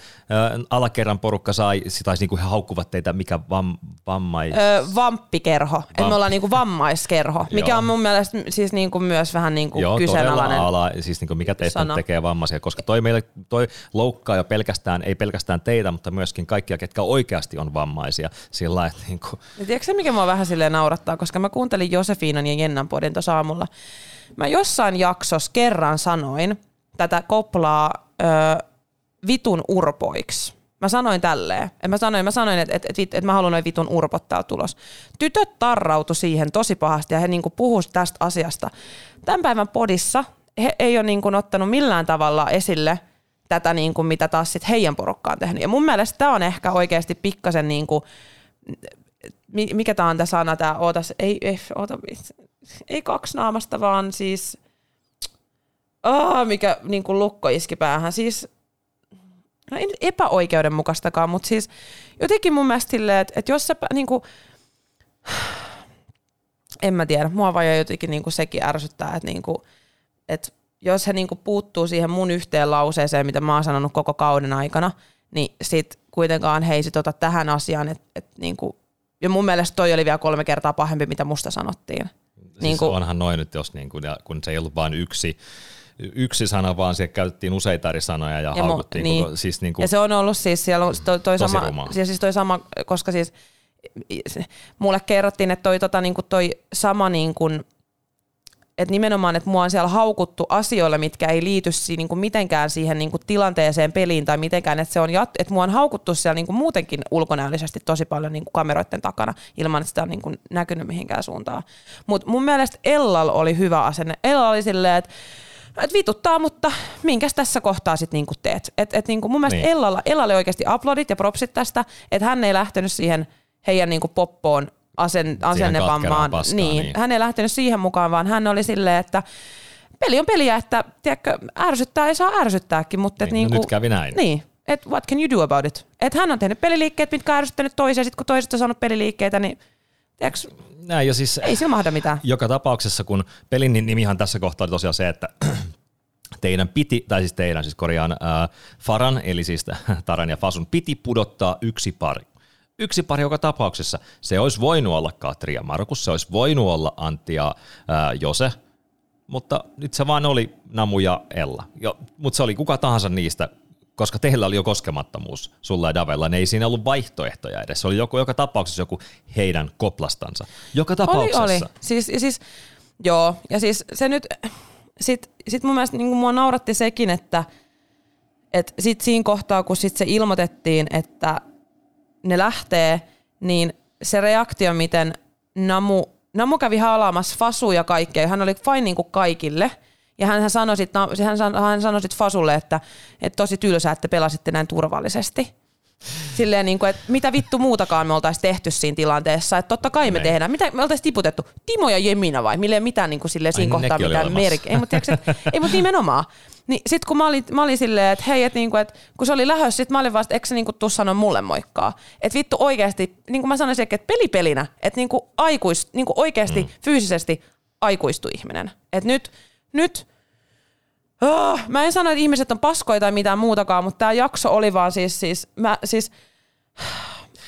[SPEAKER 1] ö, alakerran porukka sai, tai niinku he haukkuvat teitä, mikä vam, vammai...
[SPEAKER 2] Öö, vamppikerho, että
[SPEAKER 1] Vam-
[SPEAKER 2] me ollaan niinku vammaiskerho, mikä on mun mielestä siis niinku myös vähän niinku
[SPEAKER 1] Joo,
[SPEAKER 2] kyseenalainen.
[SPEAKER 1] ala, siis niinku mikä teistä
[SPEAKER 2] sana.
[SPEAKER 1] tekee vammaisia, koska toi, meille, toi loukkaa jo pelkästään, ei pelkästään teitä, mutta myöskin kaikkia, ketkä oikeasti on vammaisia. Sillä että niinku,
[SPEAKER 2] Ja tiedätkö se, mikä mua vähän silleen naurattaa, koska mä kuuntelin Josefiinan ja Jennan podin tuossa aamulla. Mä jossain jaksossa kerran sanoin tätä koplaa ö, vitun urpoiksi. Mä sanoin tälleen. Et mä sanoin, mä sanoin että et, et, et, et mä haluan noin vitun urpot täällä tulos. Tytöt tarrautu siihen tosi pahasti ja he niinku puhuis tästä asiasta. Tämän päivän podissa he ei ole niinku ottanut millään tavalla esille tätä, niinku, mitä taas sit heidän porukkaan tehnyt. Ja mun mielestä tämä on ehkä oikeasti pikkasen niinku, mikä tämä on tämä sana, tämä, ootas, ei, ei, oota, ei kaksi naamasta, vaan siis, oh, mikä niin kuin lukko iski päähän, siis, no ei nyt epäoikeudenmukaistakaan, mutta siis jotenkin mun mielestä silleen, että, että jos sä, niin kuin, en mä tiedä, mua vaan jotenkin niin kuin sekin ärsyttää, että, niin kuin, että jos he niin kuin puuttuu siihen mun yhteen lauseeseen, mitä mä oon sanonut koko kauden aikana, niin sit kuitenkaan he ei sit ota tähän asiaan, että, että niin kuin, ja mun mielestä toi oli vielä kolme kertaa pahempi, mitä musta sanottiin.
[SPEAKER 1] siis
[SPEAKER 2] Niin kuin-
[SPEAKER 1] onhan noin nyt, jos niinku, ja kun se ei ollut vain yksi, yksi sana, vaan siellä käytettiin useita eri sanoja ja,
[SPEAKER 2] Ja mu-
[SPEAKER 1] haukuttiin.
[SPEAKER 2] niin.
[SPEAKER 1] Koko, siis niinku,
[SPEAKER 2] Ja se on ollut siis, siellä on toi, toi
[SPEAKER 1] Tosi
[SPEAKER 2] sama, ja siis toi sama, koska siis mulle kerrottiin, että toi, tota, niinku toi sama niin kuin, että nimenomaan, että mua on siellä haukuttu asioilla, mitkä ei liity si, niin kuin mitenkään siihen niin kuin tilanteeseen, peliin tai mitenkään, että se on jat, että mua on haukuttu siellä niin kuin muutenkin ulkonäöllisesti tosi paljon niin kuin kameroiden takana, ilman että sitä on niin kuin näkynyt mihinkään suuntaan. Mutta mun mielestä Ellal oli hyvä asenne. Ella oli silleen, että et vituttaa, mutta minkäs tässä kohtaa sitten niinku teet? Et, et niinku mun mielestä
[SPEAKER 1] Niin.
[SPEAKER 2] niin. Ellalla, Ellalle oikeasti aplodit ja propsit tästä, että hän ei lähtenyt siihen heidän niinku poppoon asen, asennevammaan.
[SPEAKER 1] paskaan,
[SPEAKER 2] Niin.
[SPEAKER 1] niin.
[SPEAKER 2] Hän ei lähtenyt siihen mukaan, vaan hän oli silleen, että peli on peliä, että tiedätkö, ärsyttää ei saa ärsyttääkin, mutta et
[SPEAKER 1] Niin, no
[SPEAKER 2] niinku,
[SPEAKER 1] nyt kävi näin.
[SPEAKER 2] Niin, että what can you do about it? Että hän on tehnyt peliliikkeet, mitkä on ärsyttänyt toisia, sitten kun toiset on saanut peliliikkeitä, niin tiedätkö,
[SPEAKER 1] näin, ja siis,
[SPEAKER 2] ei sillä mahda mitään.
[SPEAKER 1] joka tapauksessa, kun pelin nimihan tässä kohtaa oli tosiaan se, että *clears throat* teidän piti, tai siis teidän, siis korjaan, ää, Faran, eli siis *laughs* Taran ja Fasun piti pudottaa yksi pari. Yksi pari joka tapauksessa. Se olisi voinut olla Katri ja Markus, se olisi voinut olla Antti ja ää, Jose, mutta nyt se vaan oli Namu ja Ella. Jo, mutta se oli kuka tahansa niistä, koska teillä oli jo koskemattomuus, sulla ja Davella, niin ei siinä ollut vaihtoehtoja edes. Se oli joku, joka tapauksessa joku heidän koplastansa. Joka
[SPEAKER 2] Oli,
[SPEAKER 1] tapauksessa.
[SPEAKER 2] oli. Siis, ja siis, joo, ja siis se nyt, sit, sit mun mielestä niin mua nauratti sekin, että et sit siinä kohtaa, kun sit se ilmoitettiin, että ne lähtee, niin se reaktio, miten Namu, Namu kävi haalaamassa Fasuja ja kaikkea, hän oli fine niin kuin kaikille, ja hän sanoi sit, hän hän sanoi sit Fasulle, että, että tosi tylsää, että pelasitte näin turvallisesti. Silleen niin kuin, että mitä vittu muutakaan me oltaisiin tehty siinä tilanteessa. Että totta kai me
[SPEAKER 1] Niin.
[SPEAKER 2] tehdään. Mitä me oltaisiin tiputettu? Timo ja Jemina vai? Mille mitään niin kuin silleen siinä
[SPEAKER 1] Ai,
[SPEAKER 2] kohtaa mitään merkkiä. Ei, mutta et, ei, mutta nimenomaan. Niin sit kun mä olin, mä olin silleen, että hei, että niinku, et, kun se oli lähössä, sit mä olin vasta, eikö se niinku tuu sanoa mulle moikkaa. Että vittu oikeasti, niin kuin mä sanoisin, että pelipelinä, että niinku aikuis, niinku oikeasti mm. fyysisesti aikuistu ihminen. Että nyt, nyt Oh, mä en sano, että ihmiset on paskoja tai mitään muutakaan, mutta tämä jakso oli vaan siis, siis, mä, siis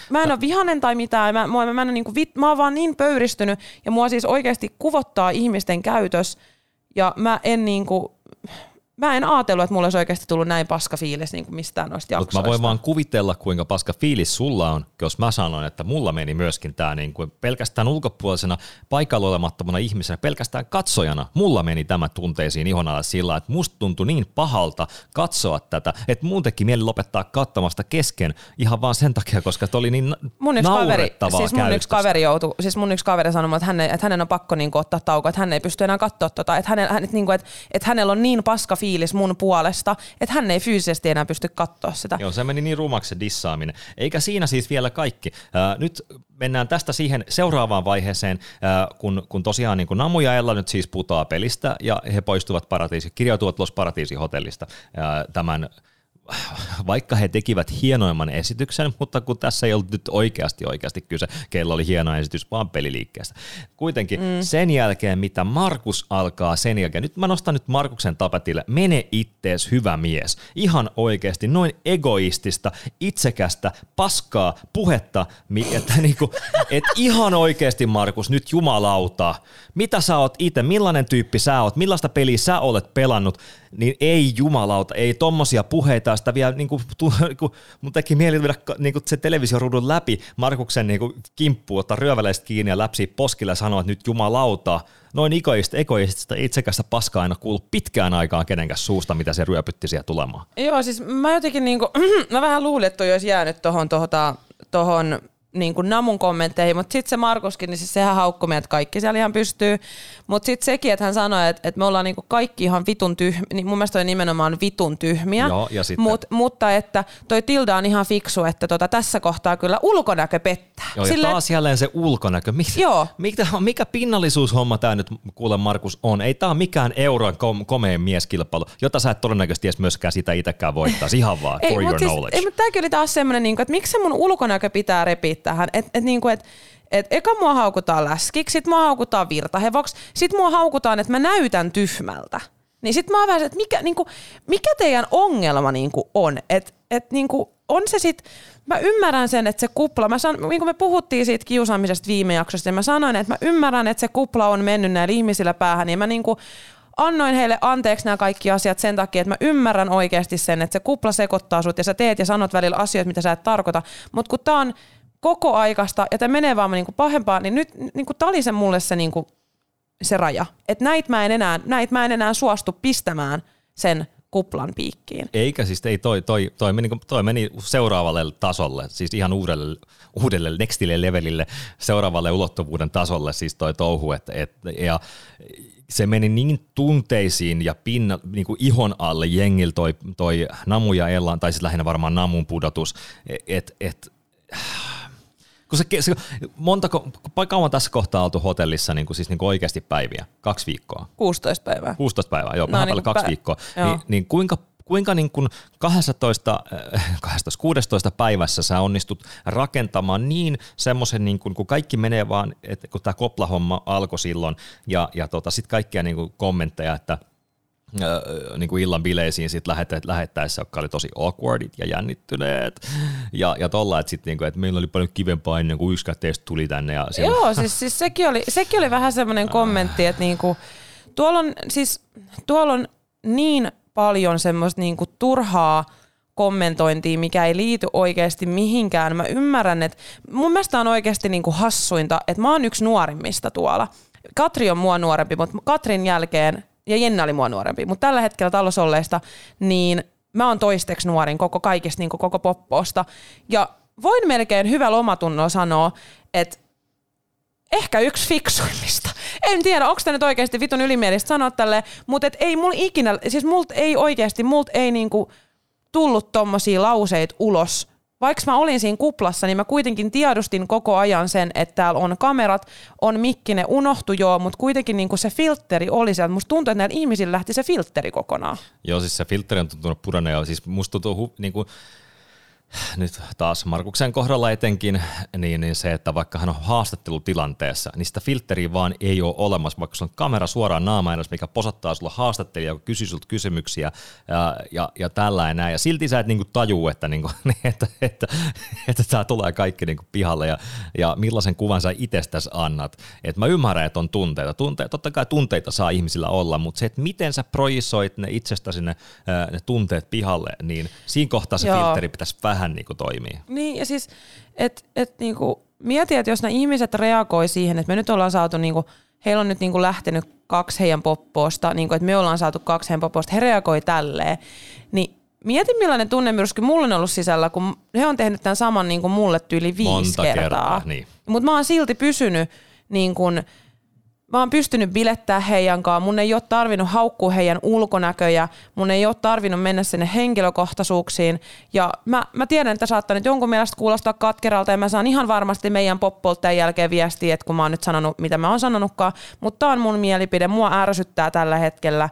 [SPEAKER 2] Mä en ole vihanen tai mitään, mä, mä, mä, en, niin kuin, vit, mä oon vaan niin pöyristynyt ja mua siis oikeasti kuvottaa ihmisten käytös ja mä en niin kuin, mä en ajatellut, että mulla olisi oikeasti tullut näin paska fiilis niin kuin mistään noista
[SPEAKER 1] Mutta
[SPEAKER 2] jaksoista.
[SPEAKER 1] mä voin vaan kuvitella, kuinka paska fiilis sulla on, jos mä sanoin, että mulla meni myöskin tämä niin kuin pelkästään ulkopuolisena, paikalla olemattomana ihmisenä, pelkästään katsojana. Mulla meni tämä tunteisiin ihon alle sillä, että musta tuntui niin pahalta katsoa tätä, että mun teki mieli lopettaa katsomasta kesken ihan vaan sen takia, koska se oli niin
[SPEAKER 2] mun yksi kaveri, siis mun yksi kaveri joutui, siis mun yksi kaveri sanoi, että, hänen, että hänen on pakko niin kuin, ottaa tauko, että hän ei pysty enää katsoa tota, että, hänen, hän, että, niin kuin, että, että hänellä on niin paska fiilis mun puolesta, että hän ei fyysisesti enää pysty katsoa sitä.
[SPEAKER 1] Joo, se meni niin rumaksi se dissaaminen. Eikä siinä siis vielä kaikki. Ää, nyt mennään tästä siihen seuraavaan vaiheeseen, ää, kun, kun tosiaan niin kun Namu ja Ella nyt siis putoaa pelistä ja he poistuvat paratiisi, kirjautuvat Los Paratiisi-hotellista ää, tämän vaikka he tekivät hienoimman esityksen, mutta kun tässä ei ollut nyt oikeasti oikeasti kyse, kello oli hieno esitys vaan peliliikkeestä. Kuitenkin mm. sen jälkeen, mitä Markus alkaa sen jälkeen, nyt mä nostan nyt Markuksen tapetille, mene ittees hyvä mies. Ihan oikeasti noin egoistista, itsekästä, paskaa puhetta, että niinku, et ihan oikeasti Markus, nyt jumalauta, mitä sä oot itse, millainen tyyppi sä oot, millaista peliä sä olet pelannut, niin ei jumalauta, ei tommosia puheita, sitä vielä niin kuin, tu, *laughs* kun mun teki mieli viedä niin kuin se televisioruudun läpi Markuksen niin kuin, kimppuun, ottaa ryöväleistä kiinni ja läpsi poskille ja sanoa, että nyt jumalauta, noin egoista, egoistista itsekästä paskaa aina kuulu pitkään aikaan kenenkään suusta, mitä se ryöpytti siellä tulemaan.
[SPEAKER 2] Joo, siis mä jotenkin niinku, *clears throat* mä vähän luulin, että toi olisi jäänyt tohon, tohota, tohon niin kuin Namun kommentteihin, mutta sitten se Markuskin, niin siis sehän haukkui meidät kaikki siellä ihan pystyy. Mutta sitten sekin, että hän sanoi, että, että me ollaan niin kuin kaikki ihan vitun tyhmiä, niin mun mielestä toi nimenomaan vitun tyhmiä.
[SPEAKER 1] Joo, ja sitten-
[SPEAKER 2] Mut, mutta että toi Tilda on ihan fiksu, että tota, tässä kohtaa kyllä ulkonäkö pettää.
[SPEAKER 1] Joo, ja
[SPEAKER 2] Silleen,
[SPEAKER 1] taas jälleen se ulkonäkö. Mikä,
[SPEAKER 2] Joo.
[SPEAKER 1] Mikä, mikä pinnallisuushomma tämä nyt kuule Markus on? Ei tämä ole mikään euron kom- komeen mieskilpailu, jota sä et todennäköisesti edes myöskään sitä itsekään voittaisi. Ihan vaan for your
[SPEAKER 2] siis,
[SPEAKER 1] knowledge.
[SPEAKER 2] ei, mutta tämäkin oli taas semmoinen, niin että miksi se mun ulkonäkö pitää repiä tähän. Että et, niin et, et eka mua haukutaan läskiksi, sit mua haukutaan virtahevoksi, sit mua haukutaan, että mä näytän tyhmältä. Niin sit mä oon vähän että mikä, niinku, mikä teidän ongelma niinku on? Että et, niinku, on se sit, mä ymmärrän sen, että se kupla, mä san, niin kuin me puhuttiin siitä kiusaamisesta viime jaksossa, ja mä sanoin, että mä ymmärrän, että se kupla on mennyt näillä ihmisillä päähän, ja mä niinku annoin heille anteeksi nämä kaikki asiat sen takia, että mä ymmärrän oikeasti sen, että se kupla sekoittaa sut, ja sä teet ja sanot välillä asioita, mitä sä et tarkoita, mutta kun tää on koko aikasta, ja tämä menee vaan niinku pahempaan, niin nyt niinku, tää oli se mulle se niinku, se raja. Että näitä mä en näit mä en enää suostu pistämään sen kuplan piikkiin.
[SPEAKER 1] Eikä siis, ei toi, toi, toi, meni, toi meni seuraavalle tasolle, siis ihan uudelle, uudelle nextille levelille, seuraavalle ulottuvuuden tasolle siis toi touhu, että, et, ja se meni niin tunteisiin ja pinna, niin kuin ihon alle jengil toi, toi Namu ja Ellan, tai siis lähinnä varmaan Namun pudotus, että et, kun se, se montako, kauan tässä kohtaa oltu hotellissa niin kuin, siis niin kuin oikeasti päiviä? Kaksi viikkoa.
[SPEAKER 2] 16 päivää.
[SPEAKER 1] 16 päivää, joo,
[SPEAKER 2] No
[SPEAKER 1] vähän
[SPEAKER 2] niin
[SPEAKER 1] kaksi
[SPEAKER 2] pä-
[SPEAKER 1] viikkoa.
[SPEAKER 2] joo.
[SPEAKER 1] Niin, niin kuinka, kuinka niin kuin 12, äh, 12, 16 päivässä sä onnistut rakentamaan niin semmoisen, niin kuin, kun kaikki menee vaan, että kun tämä koplahomma alkoi silloin, ja, ja tota, sitten kaikkia niin kuin kommentteja, että niin kuin illan bileisiin sit lähetä, lähettäessä, jotka oli tosi awkwardit ja jännittyneet. Ja, ja tolla, että, sit, niin kuin, että meillä oli paljon kivempaa ennen kuin yksikään teistä tuli tänne. Ja siellä,
[SPEAKER 2] Joo, siis, siis sekin, oli, sekin oli vähän semmoinen kommentti, että niinku, tuolla, on, siis, tuolla on niin paljon semmoista niinku turhaa kommentointia, mikä ei liity oikeasti mihinkään. Mä ymmärrän, että mun mielestä on oikeasti niinku hassuinta, että mä oon yksi nuorimmista tuolla. Katri on mua nuorempi, mutta Katrin jälkeen, ja Jenna oli mua nuorempi, mutta tällä hetkellä talossa olleista, niin mä oon toisteksi nuorin koko kaikista niin koko poppoosta. Ja voin melkein hyvällä omatunnolla sanoa, että ehkä yksi fiksuimmista. *laughs* En tiedä, onko tämä nyt oikeasti vitun ylimielistä sanoa tälleen, mutta et ei mulla ikinä, siis multa ei oikeasti, multa ei niinku tullut tommosia lauseita ulos vaikka mä olin siinä kuplassa, niin mä kuitenkin tiedostin koko ajan sen, että täällä on kamerat, on mikki, ne unohtui joo, mutta kuitenkin niin se filtteri oli siellä. Musta tuntuu, että näillä ihmisillä lähti se filtteri kokonaan.
[SPEAKER 1] Joo, siis se filtteri on tuntunut pudonneen siis musta tuntuu niin kuin, nyt taas Markuksen kohdalla etenkin, niin, niin se, että vaikka hän on haastattelutilanteessa, niin sitä filtteriä vaan ei ole olemassa, vaikka on kamera suoraan naama mikä posattaa sulla haastattelija, joka kysyy sulta kysymyksiä ja, ja, ja tällä näin. Ja silti sä et niinku tajuu, että, niinku, *laughs* että, että, että tämä tulee kaikki niinku pihalle ja, ja millaisen kuvan sä itsestäsi annat. Et mä ymmärrän, että on tunteita. tunteita. Totta kai tunteita saa ihmisillä olla, mutta se, että miten sä projisoit ne itsestäsi ne, ne tunteet pihalle, niin siinä kohtaa se Joo. filteri pitäisi vähän vähän niin kuin toimii.
[SPEAKER 2] Niin, ja siis, että et, niin kuin, mieti, että jos nämä ihmiset reagoi siihen, että me nyt ollaan saatu, niin kuin, heillä on nyt niin kuin lähtenyt kaksi heidän poppoosta, niin kuin, että me ollaan saatu kaksi heidän poppoosta, he reagoi tälleen, niin mieti millainen tunnemyrsky mulla on ollut sisällä, kun he on tehnyt tämän saman niin kuin mulle tyyli viisi
[SPEAKER 1] Monta
[SPEAKER 2] kertaa.
[SPEAKER 1] kertaa niin.
[SPEAKER 2] Mutta mä oon silti pysynyt niin kuin, mä oon pystynyt bilettää heidän kanssa. Mun ei ole tarvinnut haukkua heidän ulkonäköjä. Mun ei ole tarvinnut mennä sinne henkilökohtaisuuksiin. Ja mä, mä tiedän, että saattaa nyt jonkun mielestä kuulostaa katkeralta ja mä saan ihan varmasti meidän poppolteen jälkeen viestiä, että kun mä oon nyt sanonut, mitä mä oon sanonutkaan. Mutta tää on mun mielipide. Mua ärsyttää tällä hetkellä.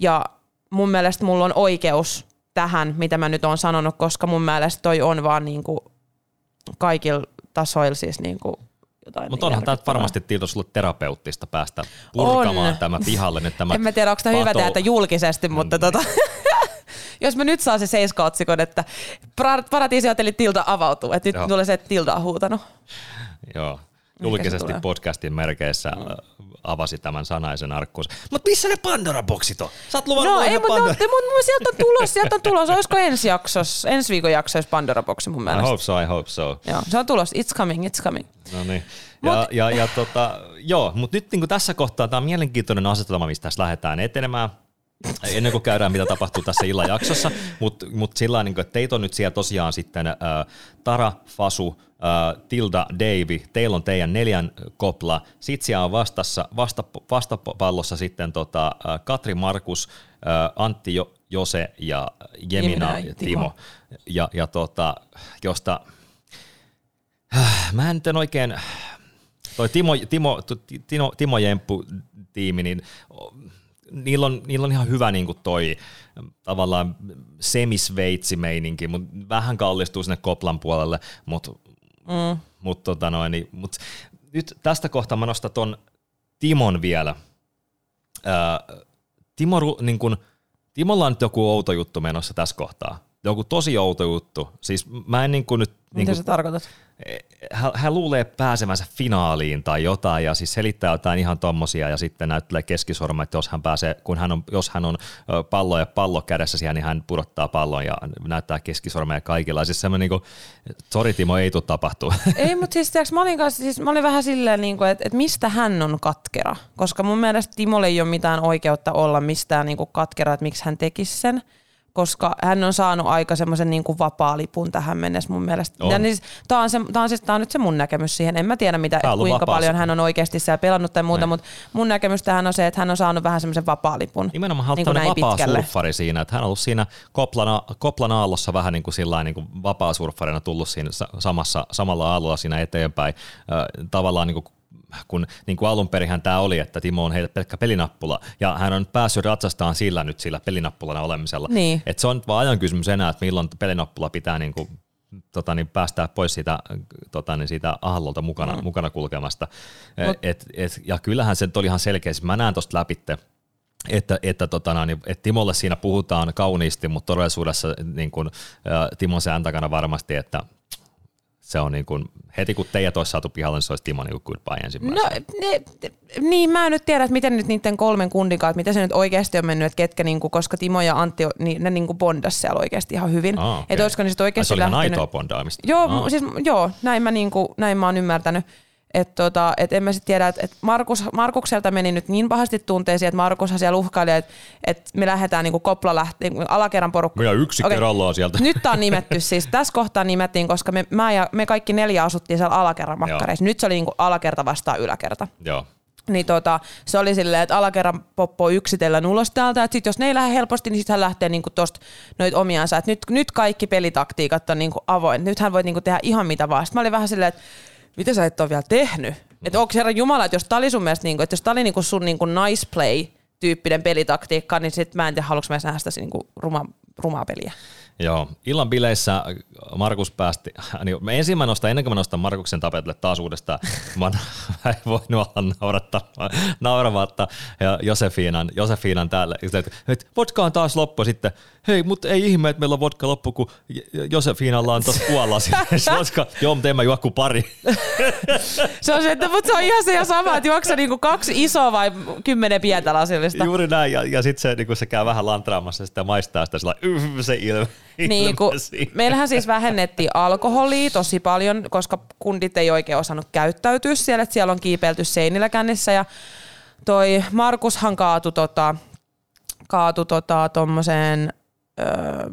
[SPEAKER 2] Ja mun mielestä mulla on oikeus tähän, mitä mä nyt oon sanonut, koska mun mielestä toi on vaan niinku kaikilla tasoilla siis niinku
[SPEAKER 1] jotain Mutta onhan tämä varmasti Tilto sulle terapeuttista päästä purkamaan on. tämä pihalle. Nyt tämä *laughs*
[SPEAKER 2] en mä tiedä, onko tämä hyvä tehdä julkisesti, mutta mm. tota, *laughs* jos mä nyt saan se seiskaotsikon, että paratiisihotelli Tilta avautuu, että nyt Joo. tulee se, että Tilta on huutanut.
[SPEAKER 1] Joo, julkisesti podcastin merkeissä mm. Avasi tämän sanaisen arkkuus. Mutta missä ne Pandora-boksit on? Sä oot luvannut
[SPEAKER 2] no, ei, mutta Pandora... no, mut, sieltä on tulos, sieltä on tulos. Olisiko ensi jaksossa, ensi viikon jaksossa Pandora-boksi mun mielestä?
[SPEAKER 1] I hope so, I hope so.
[SPEAKER 2] Joo, se on tulos. It's coming, it's coming.
[SPEAKER 1] No niin. Ja, Mut... ja, ja tota, joo, mutta nyt niin tässä kohtaa tämä on mielenkiintoinen asetelma, mistä tässä lähdetään etenemään ennen kuin käydään, mitä tapahtuu tässä illan jaksossa, mutta mut sillä niin että teitä on nyt siellä tosiaan sitten äh, Tara, Fasu, äh, Tilda, Davy, teillä on teidän neljän kopla, sitten siellä on vastassa, vasta, vastapallossa sitten tota, äh, Katri, Markus, äh, Antti, jo, Jose ja Jemina, ja Timo. Timo. Ja, ja tota, josta mä en nyt oikein, toi Timo, Timo, Timo, Timo Jemppu tiimi, niin niillä on, niillä on ihan hyvä niin kuin toi tavallaan semisveitsi-meininki, mutta vähän kallistuu sinne Koplan puolelle, mutta mm. mut, tota noin, niin, mut, nyt tästä kohtaa mä nostan ton Timon vielä. Ää, Timo, niin kun, Timolla on nyt joku outo juttu menossa tässä kohtaa. Joku tosi outo juttu. Siis mä en niin kuin nyt... Mitä
[SPEAKER 2] niin kuin, sä tarkoitat?
[SPEAKER 1] hän, hän luulee pääsemänsä finaaliin tai jotain ja siis selittää jotain ihan tommosia ja sitten näyttelee keskisorma, että jos hän pääsee, kun hän on, jos hän on pallo ja pallo kädessä siellä, niin hän pudottaa pallon ja näyttää keskisormeja kaikilla. Siis semmoinen niin kuin, Timo, ei tule tapahtua. *laughs*
[SPEAKER 2] Ei, mutta siis, tiiäks, mä, olin kanssa, siis mä olin vähän silleen, niin kuin, että, että mistä hän on katkera, koska mun mielestä Timolle ei ole mitään oikeutta olla mistään niin kuin katkera, että miksi hän tekisi sen koska hän on saanut aika semmoisen niin kuin vapaa-lipun tähän mennessä mun mielestä. On. Ja niin, tämä, on se, tämä, on siis, tämä on nyt se mun näkemys siihen. En mä tiedä, mitä, kuinka vapaas. paljon hän on oikeasti siellä pelannut tai muuta, mutta mun näkemys tähän on se, että hän on saanut vähän semmoisen vapaa-lipun.
[SPEAKER 1] Nimenomaan hän on niin vapaa pitkälle. surffari siinä, että hän on ollut siinä Koplana, Koplan aallossa vähän niin kuin, sillain, niin kuin vapaa surffarina tullut siinä samassa, samalla aallolla siinä eteenpäin. Äh, tavallaan niin kuin kun niin kuin alun perin tämä oli, että Timo on heille pelkkä pelinappula, ja hän on päässyt ratsastaan sillä nyt sillä pelinappulana olemisella.
[SPEAKER 2] Niin.
[SPEAKER 1] Et se on vaan ajan kysymys enää, että milloin pelinappula pitää niin kuin, tota, niin päästää pois siitä, tota, niin siitä ahallolta mukana, mm. mukana kulkemasta. Mut. Et, et, ja kyllähän se oli ihan selkeä, mä näen tuosta läpitte, että, että, tota, niin, että Timolle siinä puhutaan kauniisti, mutta todellisuudessa niin kuin, Timon sään takana varmasti, että se on niin kuin, heti kun teidät olisi saatu pihalle, niin se olisi Timo niin kuin goodbye ensimmäisenä.
[SPEAKER 2] No, ne, niin mä en nyt tiedä, että miten nyt niiden kolmen kundikaan, että miten se nyt oikeasti on mennyt, että ketkä, niin kuin, koska Timo ja Antti, niin ne niin kuin bondas siellä oikeasti ihan hyvin. Ah, okay. Että olisiko ne sitten oikeasti
[SPEAKER 1] Ai, se oli lähtenyt... ihan aitoa bondaamista.
[SPEAKER 2] Joo, ah. siis, joo näin, mä, niin kuin, näin mä oon ymmärtänyt. Että tota, et en mä sitten tiedä, että et Markus, Markukselta meni nyt niin pahasti tunteisiin, että Markushan siellä uhkaili, että et me lähdetään niinku kopla lähti, niinku alakerran porukka.
[SPEAKER 1] Ja yksi okay. kerrallaan sieltä.
[SPEAKER 2] Nyt tämä on nimetty *laughs* siis. Tässä kohtaa nimettiin, koska me, mä ja, me kaikki neljä asuttiin siellä alakerran makkareissa. Nyt se oli niinku alakerta vastaan yläkerta.
[SPEAKER 1] Joo.
[SPEAKER 2] niin tota, se oli silleen, että alakerran poppo yksitellen ulos täältä, että sit jos ne ei lähde helposti, niin sitten hän lähtee niinku tosta noit omiansa, että nyt, nyt kaikki pelitaktiikat on niinku avoin, nyt hän voi niinku tehdä ihan mitä vaan. Sitten mä olin vähän silleen, että mitä sä et ole vielä tehnyt? Että onko herra Jumala, että jos tää oli sun mielestä, niinku, että jos tää oli niinku sun niinku nice play tyyppinen pelitaktiikka, niin sit mä en tiedä, haluanko mä nähdä sitä niinku ruma, rumaa peliä.
[SPEAKER 1] Joo, illan bileissä Markus päästi, *laughs* niin ensin mä nostan, ennen kuin mä nostan Markuksen tapetille taas uudestaan, *laughs* mä *laughs* en voinut olla naurattaa, nauramatta ja Josefiinan, Josefiinan täällä, että vodka on taas loppu sitten, hei, mutta ei ihme, että meillä on vodka loppu, kun Josefiinalla on tuossa puolasi, vodka, joo, mutta en mä juokku pari.
[SPEAKER 2] se on se, että mutta se on ihan se ja sama, että juoksa niinku kaksi isoa vai kymmenen pientä lasillista.
[SPEAKER 1] Juuri näin, ja, ja sitten se, niin se käy vähän lantraamassa sitä maistaa sitä sillä se ilme.
[SPEAKER 2] Niin, kun meillähän siis vähennettiin alkoholia tosi paljon, koska kundit ei oikein osannut käyttäytyä siellä, että siellä on kiipeilty seinillä kännissä. Ja toi Markushan kaatui tota, kaatu tota, tommoseen öö,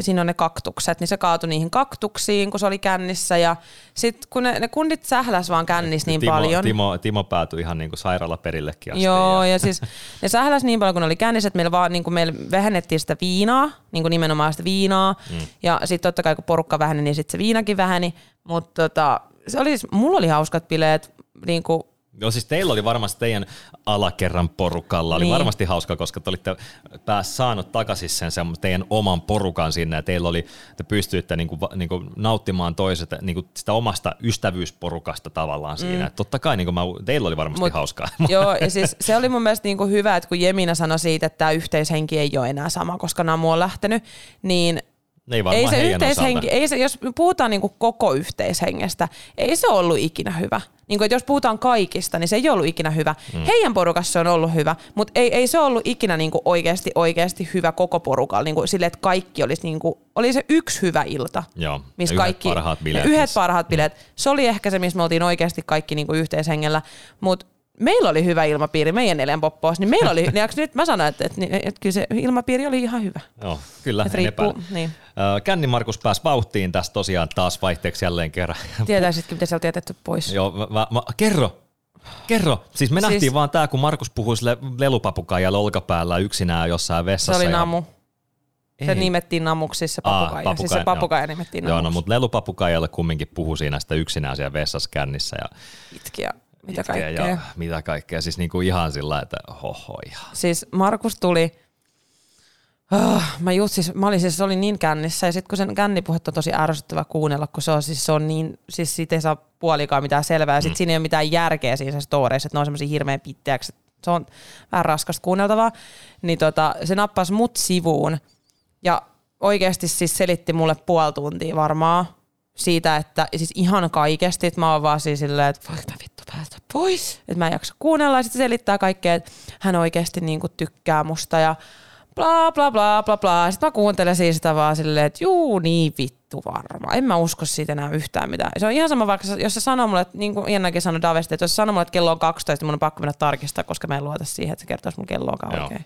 [SPEAKER 2] siinä on ne kaktukset, niin se kaatui niihin kaktuksiin, kun se oli kännissä ja sitten kun ne, ne kundit sähläs vaan kännissä niin
[SPEAKER 1] Timo,
[SPEAKER 2] paljon.
[SPEAKER 1] Timo, Timo päätyi ihan niin kuin sairaalaperillekin asti.
[SPEAKER 2] Joo, ja, ja siis ne sähläs niin paljon, kun ne oli kännissä, että meillä, vaan, niin kuin meillä vähennettiin sitä viinaa, niin kuin nimenomaan sitä viinaa, mm. ja sitten totta kai kun porukka väheni, niin sitten se viinakin väheni, mutta tota, se oli, siis, mulla oli hauskat bileet, niin kuin
[SPEAKER 1] Joo, siis teillä oli varmasti teidän alakerran porukalla, oli niin. varmasti hauska, koska te olitte pääs saanut takaisin sen, sen teidän oman porukan sinne, ja teillä oli, te pystyitte niinku, niinku nauttimaan toiset, niinku sitä omasta ystävyysporukasta tavallaan mm. siinä. Et totta kai niinku mä, teillä oli varmasti Mut, hauskaa. *laughs*
[SPEAKER 2] Joo, ja siis se oli mun mielestä niinku hyvä, että kun Jemina sanoi siitä, että tämä yhteishenki ei ole enää sama, koska Namu on lähtenyt, niin
[SPEAKER 1] ei, ei se yhteishenki,
[SPEAKER 2] ei se, jos puhutaan niin kuin koko yhteishengestä, ei se ollut ikinä hyvä. Niin kuin, että jos puhutaan kaikista, niin se ei ollut ikinä hyvä. Mm. Heidän porukassa se on ollut hyvä, mutta ei, ei se ollut ikinä niin kuin oikeasti, oikeasti hyvä koko porukalla. Niin kuin sille, että kaikki olisi, niin kuin, oli se yksi hyvä ilta.
[SPEAKER 1] Joo,
[SPEAKER 2] missä kaikki,
[SPEAKER 1] parhaat bileet.
[SPEAKER 2] Yhdet parhaat bileet. Mm. Se oli ehkä se, missä me oltiin oikeasti kaikki niin kuin yhteishengellä, mutta meillä oli hyvä ilmapiiri meidän neljän poppoos, niin meillä oli, *laughs* niin nyt mä sanoin, että, että, että, että kyllä se ilmapiiri oli ihan hyvä.
[SPEAKER 1] Joo, kyllä,
[SPEAKER 2] että riippuu, niin.
[SPEAKER 1] Känni Markus pääsi vauhtiin tässä tosiaan taas vaihteeksi jälleen kerran. *laughs*
[SPEAKER 2] Tietäisitkö, mitä sieltä jätetty pois?
[SPEAKER 1] Joo, mä, mä, kerro, Kerro. Siis me siis, nähtiin vaan tää, kun Markus puhui sille lelupapukaijalle olkapäällä yksinään jossain vessassa.
[SPEAKER 2] Se oli namu. Ja... Se nimettiin namuksi, siis se papukaija. Aa, papukaija. Siis se papukaija joo. nimettiin namuksi.
[SPEAKER 1] Joo, no mutta lelupapukaijalle kumminkin puhui siinä sitä yksinään siellä vessassa kännissä. Ja...
[SPEAKER 2] Itki ja mitä kaikkea. Ja
[SPEAKER 1] mitä kaikkea, siis niinku ihan sillä että hoho ihan.
[SPEAKER 2] Siis Markus tuli, oh, mä, just siis, mä olin siis, se oli niin kännissä. Ja sitten kun sen kännipuhetta on tosi ärsyttävä kuunnella, kun se on siis, se on niin, siis siitä ei saa puolikaan mitään selvää. Ja sitten mm. siinä ei ole mitään järkeä siinä storeissa, että ne on semmoisia hirveän pittiäksi, se on vähän raskasta kuunneltavaa, niin tota, se nappasi mut sivuun. Ja oikeasti siis selitti mulle puoli tuntia varmaan siitä, että siis ihan kaikesti, että mä oon vaan siis silleen, että voiko mä vittu päästä pois, että mä en jaksa kuunnella ja sitten selittää kaikkea, että hän oikeasti niinku tykkää musta ja bla bla bla bla bla. Sitten mä kuuntelen siis sitä vaan silleen, että juu niin vittu varma. En mä usko siitä enää yhtään mitään. Se on ihan sama vaikka, jos se sanoo mulle, että niin kuin Jennakin sanoi Davesti, että jos se sanoo mulle, että kello on 12, niin mun on pakko mennä tarkistaa, koska mä en luota siihen, että se kertoisi mun kelloakaan oikein.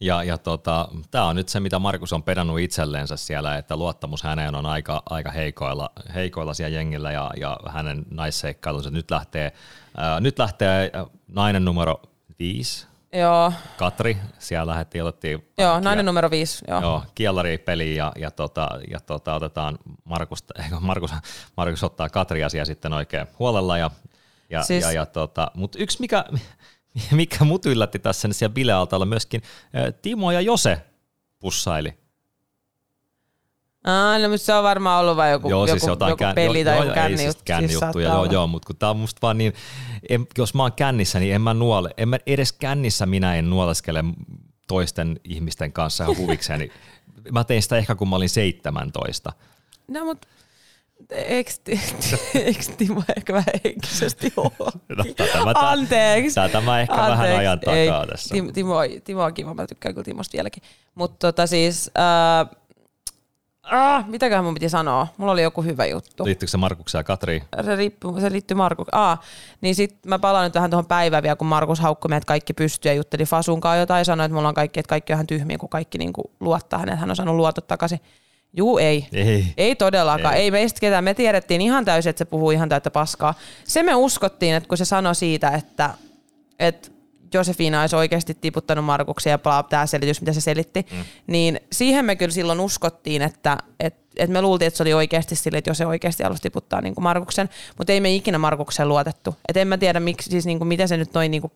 [SPEAKER 1] Ja, ja tota, tämä on nyt se, mitä Markus on pedannut itselleensä siellä, että luottamus häneen on aika, aika heikoilla, heikoilla siellä jengillä ja, ja hänen naisseikkailunsa. Nyt lähtee, ää, nyt lähtee nainen numero viisi,
[SPEAKER 2] Joo.
[SPEAKER 1] Katri, siellä lähdettiin, otettiin...
[SPEAKER 2] Joo, nainen kiel- numero viisi. Joo,
[SPEAKER 1] joo kielari peli ja, ja, tota, ja tota, otetaan Markus, *laughs* Markus, Markus ottaa Katri asia sitten oikein huolella ja, ja, siis... ja, ja tota, mutta yksi mikä, mikä mut yllätti tässä, niin siellä bilealtaalla myöskin Timo ja Jose pussaili.
[SPEAKER 2] Ah, no, se on varmaan ollut vain joku, joo, siis joku, joku kään, peli tai joku känni, siis
[SPEAKER 1] känni siis juttu. Joo, joo, mutta kun tää on musta vaan niin, en, jos mä oon kännissä, niin en mä nuole, en mä, edes kännissä minä en nuoleskele toisten ihmisten kanssa ihan huvikseni. *laughs* mä tein sitä ehkä kun mä olin 17.
[SPEAKER 2] No, mutta Eikö, eikö Timo ehkä vähän henkisesti? *laughs* No, tätä mä, Anteeksi.
[SPEAKER 1] Tätä mä ehkä Anteeksi. vähän ajan takaa Ei, tässä.
[SPEAKER 2] Timo, Timo on kiva, mä tykkään kyllä Timosta vieläkin. Mutta tota siis, äh, Ah, mitäköhän mun piti sanoa? Mulla oli joku hyvä juttu.
[SPEAKER 1] Liittyykö se Markukseen ja Katriin?
[SPEAKER 2] Se, riippuu, se liittyy Markukseen. Ah, niin sit mä palaan nyt vähän tuohon päivään vielä, kun Markus haukkui meidät kaikki pystyä ja jutteli Fasunkaan jotain ja sanoi, että mulla on kaikki, että kaikki on ihan tyhmiä, kun kaikki niinku luottaa häneen, hän on saanut luotot takaisin. Juu, ei.
[SPEAKER 1] Ei,
[SPEAKER 2] ei todellakaan. Ei. ei meistä ketään. Me tiedettiin ihan täysin, että se puhuu ihan täyttä paskaa. Se me uskottiin, että kun se sanoi siitä, että että Josefina olisi oikeasti tiputtanut Markuksia ja bla, tämä selitys, mitä se selitti, mm. niin siihen me kyllä silloin uskottiin, että, että, että me luultiin, että se oli oikeasti sille, että jos se oikeasti halusi tiputtaa niin kuin Markuksen, mutta ei me ikinä Markukseen luotettu. Et en mä tiedä, miksi, siis niin kuin, miten se nyt noin niin kuin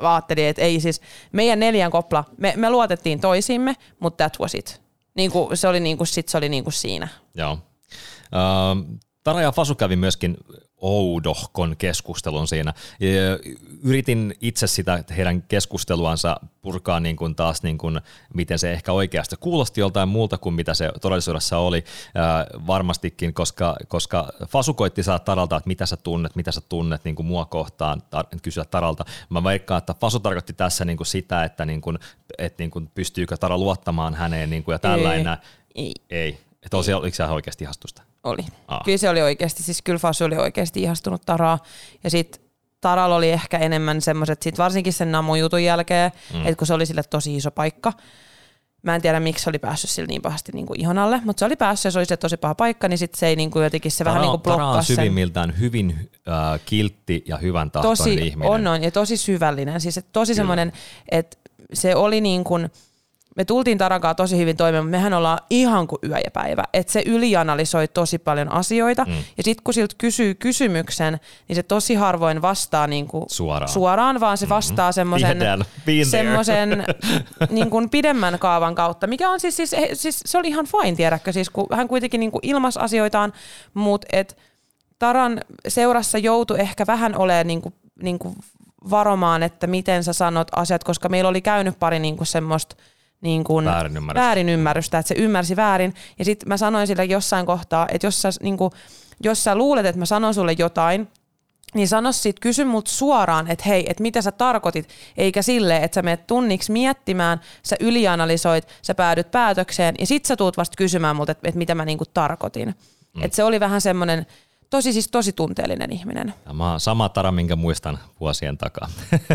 [SPEAKER 2] ajatteli, että ei siis meidän neljän kopla, me, me luotettiin toisiimme, mutta that was it. Niin kuin, se oli, niin kuin, sit se oli niin kuin siinä.
[SPEAKER 1] Joo. Uh, Tara ja Fasu kävi myöskin oudohkon keskustelun siinä. Yritin itse sitä heidän keskusteluansa purkaa niin kuin taas, niin kuin, miten se ehkä oikeasti kuulosti joltain muulta kuin mitä se todellisuudessa oli varmastikin, koska, koska Fasu koitti saada Taralta, että mitä sä tunnet, mitä sä tunnet niin kuin mua kohtaan, tar- kysyä Taralta. Mä veikkaan, että Fasu tarkoitti tässä niin kuin sitä, että, niin kuin, että niin kuin pystyykö Tara luottamaan häneen niin kuin ja tällainen.
[SPEAKER 2] Ei.
[SPEAKER 1] Ei. Että oliko se oikeasti ihastusta?
[SPEAKER 2] Oli. Ah. Kyllä se oli oikeasti, siis kyllä Fasu oli oikeasti ihastunut Taraa. Ja sitten Taralla oli ehkä enemmän semmoiset, sit varsinkin sen Namu-jutun jälkeen, mm. että kun se oli sille tosi iso paikka. Mä en tiedä, miksi se oli päässyt sille niin pahasti niin kuin ihon alle, mutta se oli päässyt ja se oli se tosi paha paikka, niin sitten se ei niin kuin jotenkin se Tara, vähän niin kuin
[SPEAKER 1] blokkaa Tara on syvimmiltään hyvin äh, kiltti ja hyvän tahtoinen
[SPEAKER 2] tosi,
[SPEAKER 1] ihminen.
[SPEAKER 2] On, on, ja tosi syvällinen. Siis tosi Kyllä. semmoinen, että se oli niin kuin – me tultiin Tarankaa tosi hyvin toimeen, mutta mehän ollaan ihan kuin yö ja päivä. Että se ylianalysoi tosi paljon asioita. Mm. Ja sitten kun siltä kysyy kysymyksen, niin se tosi harvoin vastaa niin kuin
[SPEAKER 1] suoraan.
[SPEAKER 2] suoraan, vaan se mm-hmm. vastaa semmoisen semmoisen *laughs* niin kuin pidemmän kaavan kautta, mikä on siis, siis, siis se oli ihan fine, tiedäkö, siis kun hän kuitenkin niin kuin ilmas asioitaan, mutta et Taran seurassa joutui ehkä vähän olemaan niin kuin, niin kuin varomaan, että miten sä sanot asiat, koska meillä oli käynyt pari niin kuin semmoista niin kuin
[SPEAKER 1] väärinymmärrystä.
[SPEAKER 2] väärinymmärrystä, että se ymmärsi väärin. Ja sitten mä sanoin sille jossain kohtaa, että jos sä, niin kuin, jos sä luulet, että mä sanon sulle jotain, niin sano sit, kysy multa suoraan, että hei, että mitä sä tarkoitit, eikä sille, että sä menet tunniksi miettimään, sä ylianalysoit, sä päädyt päätökseen, ja sit sä tuut vasta kysymään multa, että, että mitä mä niinku tarkoitin. Mm. Että se oli vähän semmoinen, tosi siis tosi tunteellinen ihminen.
[SPEAKER 1] Sama, sama tara, minkä muistan vuosien takaa. *laughs*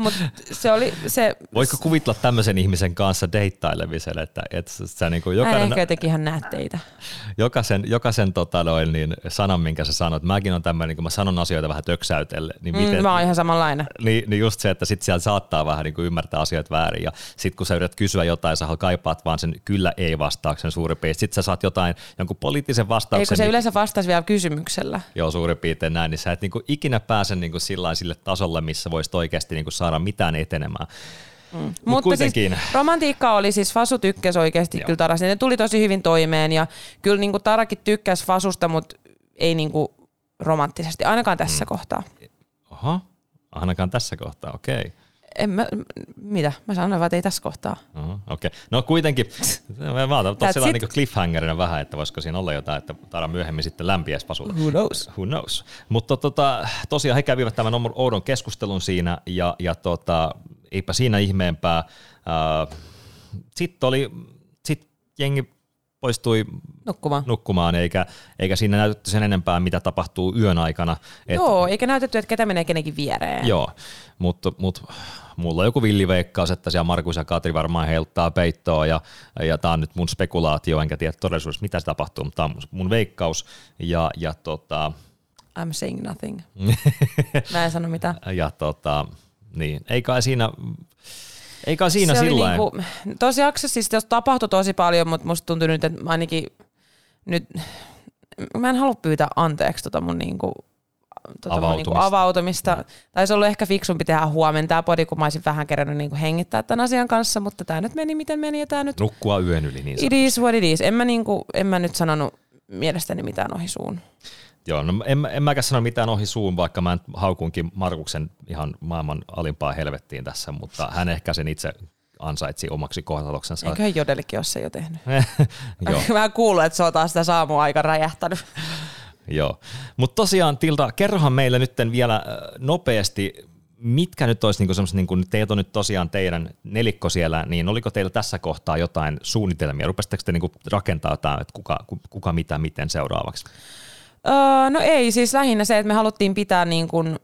[SPEAKER 2] Mut se oli se...
[SPEAKER 1] Voitko kuvitella tämmöisen ihmisen kanssa deittailemisen, että, että sä niin kuin jokainen...
[SPEAKER 2] Hän ehkä jotenkin ihan näet teitä.
[SPEAKER 1] Jokaisen, jokaisen tota noin, niin sanan, minkä sä sanot, mäkin on tämmöinen, kun mä sanon asioita vähän töksäytelle. Niin
[SPEAKER 2] mm, miten, mä oon ihan samanlainen.
[SPEAKER 1] Niin, niin just se, että sit siellä saattaa vähän niin kuin ymmärtää asioita väärin ja sit kun sä yrität kysyä jotain, sä kaipaat vaan sen kyllä ei vastauksen suurin piirtein. Sitten sä saat jotain, jonkun poliittisen vastauksen. Eikö
[SPEAKER 2] se niin, yleensä vastaisi vielä kysymyksellä?
[SPEAKER 1] Joo, suurin piirtein näin, niin sä et niin kuin ikinä pääse niin kuin sille tasolle, missä voisit oikeasti niin kuin saada mitään etenemään.
[SPEAKER 2] Mm. Mut Mutta kuitenkin. siis romantiikka oli siis, Fasu tykkäsi oikeasti Joo. kyllä Tarasta. Ne tuli tosi hyvin toimeen ja kyllä niin kuin Tarakin tykkäsi Fasusta, mutta ei niin kuin romanttisesti, ainakaan tässä mm. kohtaa.
[SPEAKER 1] Aha, ainakaan tässä kohtaa, okei. Okay.
[SPEAKER 2] En mä, mitä? Mä sanoin vaan, että ei tässä kohtaa.
[SPEAKER 1] Uh-huh, Okei. Okay. No kuitenkin, mä otan tosiaan niin cliffhangerina vähän, että voisiko siinä olla jotain, että Tara myöhemmin sitten pasulla.
[SPEAKER 2] Who knows?
[SPEAKER 1] Who knows. Mutta tota, tosiaan he kävivät tämän oudon keskustelun siinä ja, ja tota, eipä siinä ihmeempää. Uh, sitten oli, sit jengi poistui
[SPEAKER 2] nukkumaan,
[SPEAKER 1] nukkumaan eikä, eikä siinä näytetty sen enempää, mitä tapahtuu yön aikana.
[SPEAKER 2] Et, Joo, eikä näytetty, että ketä menee kenenkin viereen.
[SPEAKER 1] Joo, mutta mut, mulla on joku villiveikkaus, että siellä Markus ja Katri varmaan heiluttaa peittoa ja, ja tämä on nyt mun spekulaatio, enkä tiedä todellisuudessa mitä se tapahtuu, mutta tämä on mun veikkaus ja, ja tota...
[SPEAKER 2] I'm saying nothing. *laughs* Mä en sano mitään.
[SPEAKER 1] Ja tota, niin, ei kai siinä eikä siinä se sillä niinku,
[SPEAKER 2] Tosi siis jos tapahtui tosi paljon, mutta musta tuntui nyt, että ainakin nyt, mä en halua pyytää anteeksi tota mun niinku, tota avautumista. Mun niinku avautumista. Taisi ollut ehkä fiksumpi tehdä huomenna tämä podi, kun mä olisin vähän kerännyt niinku hengittää tämän asian kanssa, mutta tämä nyt meni miten meni ja tämä nyt...
[SPEAKER 1] Nukkua yön yli niin
[SPEAKER 2] It is what it is. En mä, niinku, en mä nyt sanonut mielestäni mitään ohi suun.
[SPEAKER 1] Joo, no en, en mäkään sano mitään ohi suun, vaikka mä haukunkin Markuksen ihan maailman alimpaa helvettiin tässä, mutta hän ehkä sen itse ansaitsi omaksi kohtaloksensa.
[SPEAKER 2] Eiköhän Jodelikin ole se jo tehnyt. *laughs* Joo. *laughs* Mä kuullut, että se on taas sitä saamua aika räjähtänyt. *laughs*
[SPEAKER 1] Joo, mutta tosiaan Tilta, kerrohan meille nyt vielä äh, nopeasti, mitkä nyt olisi niinku semmoiset, niinku, teet on nyt tosiaan teidän nelikko siellä, niin oliko teillä tässä kohtaa jotain suunnitelmia? Rupesitteko te niinku rakentaa jotain, että kuka, kuka mitä miten seuraavaksi?
[SPEAKER 2] Öö, no ei, siis lähinnä se, että me haluttiin pitää niin kuin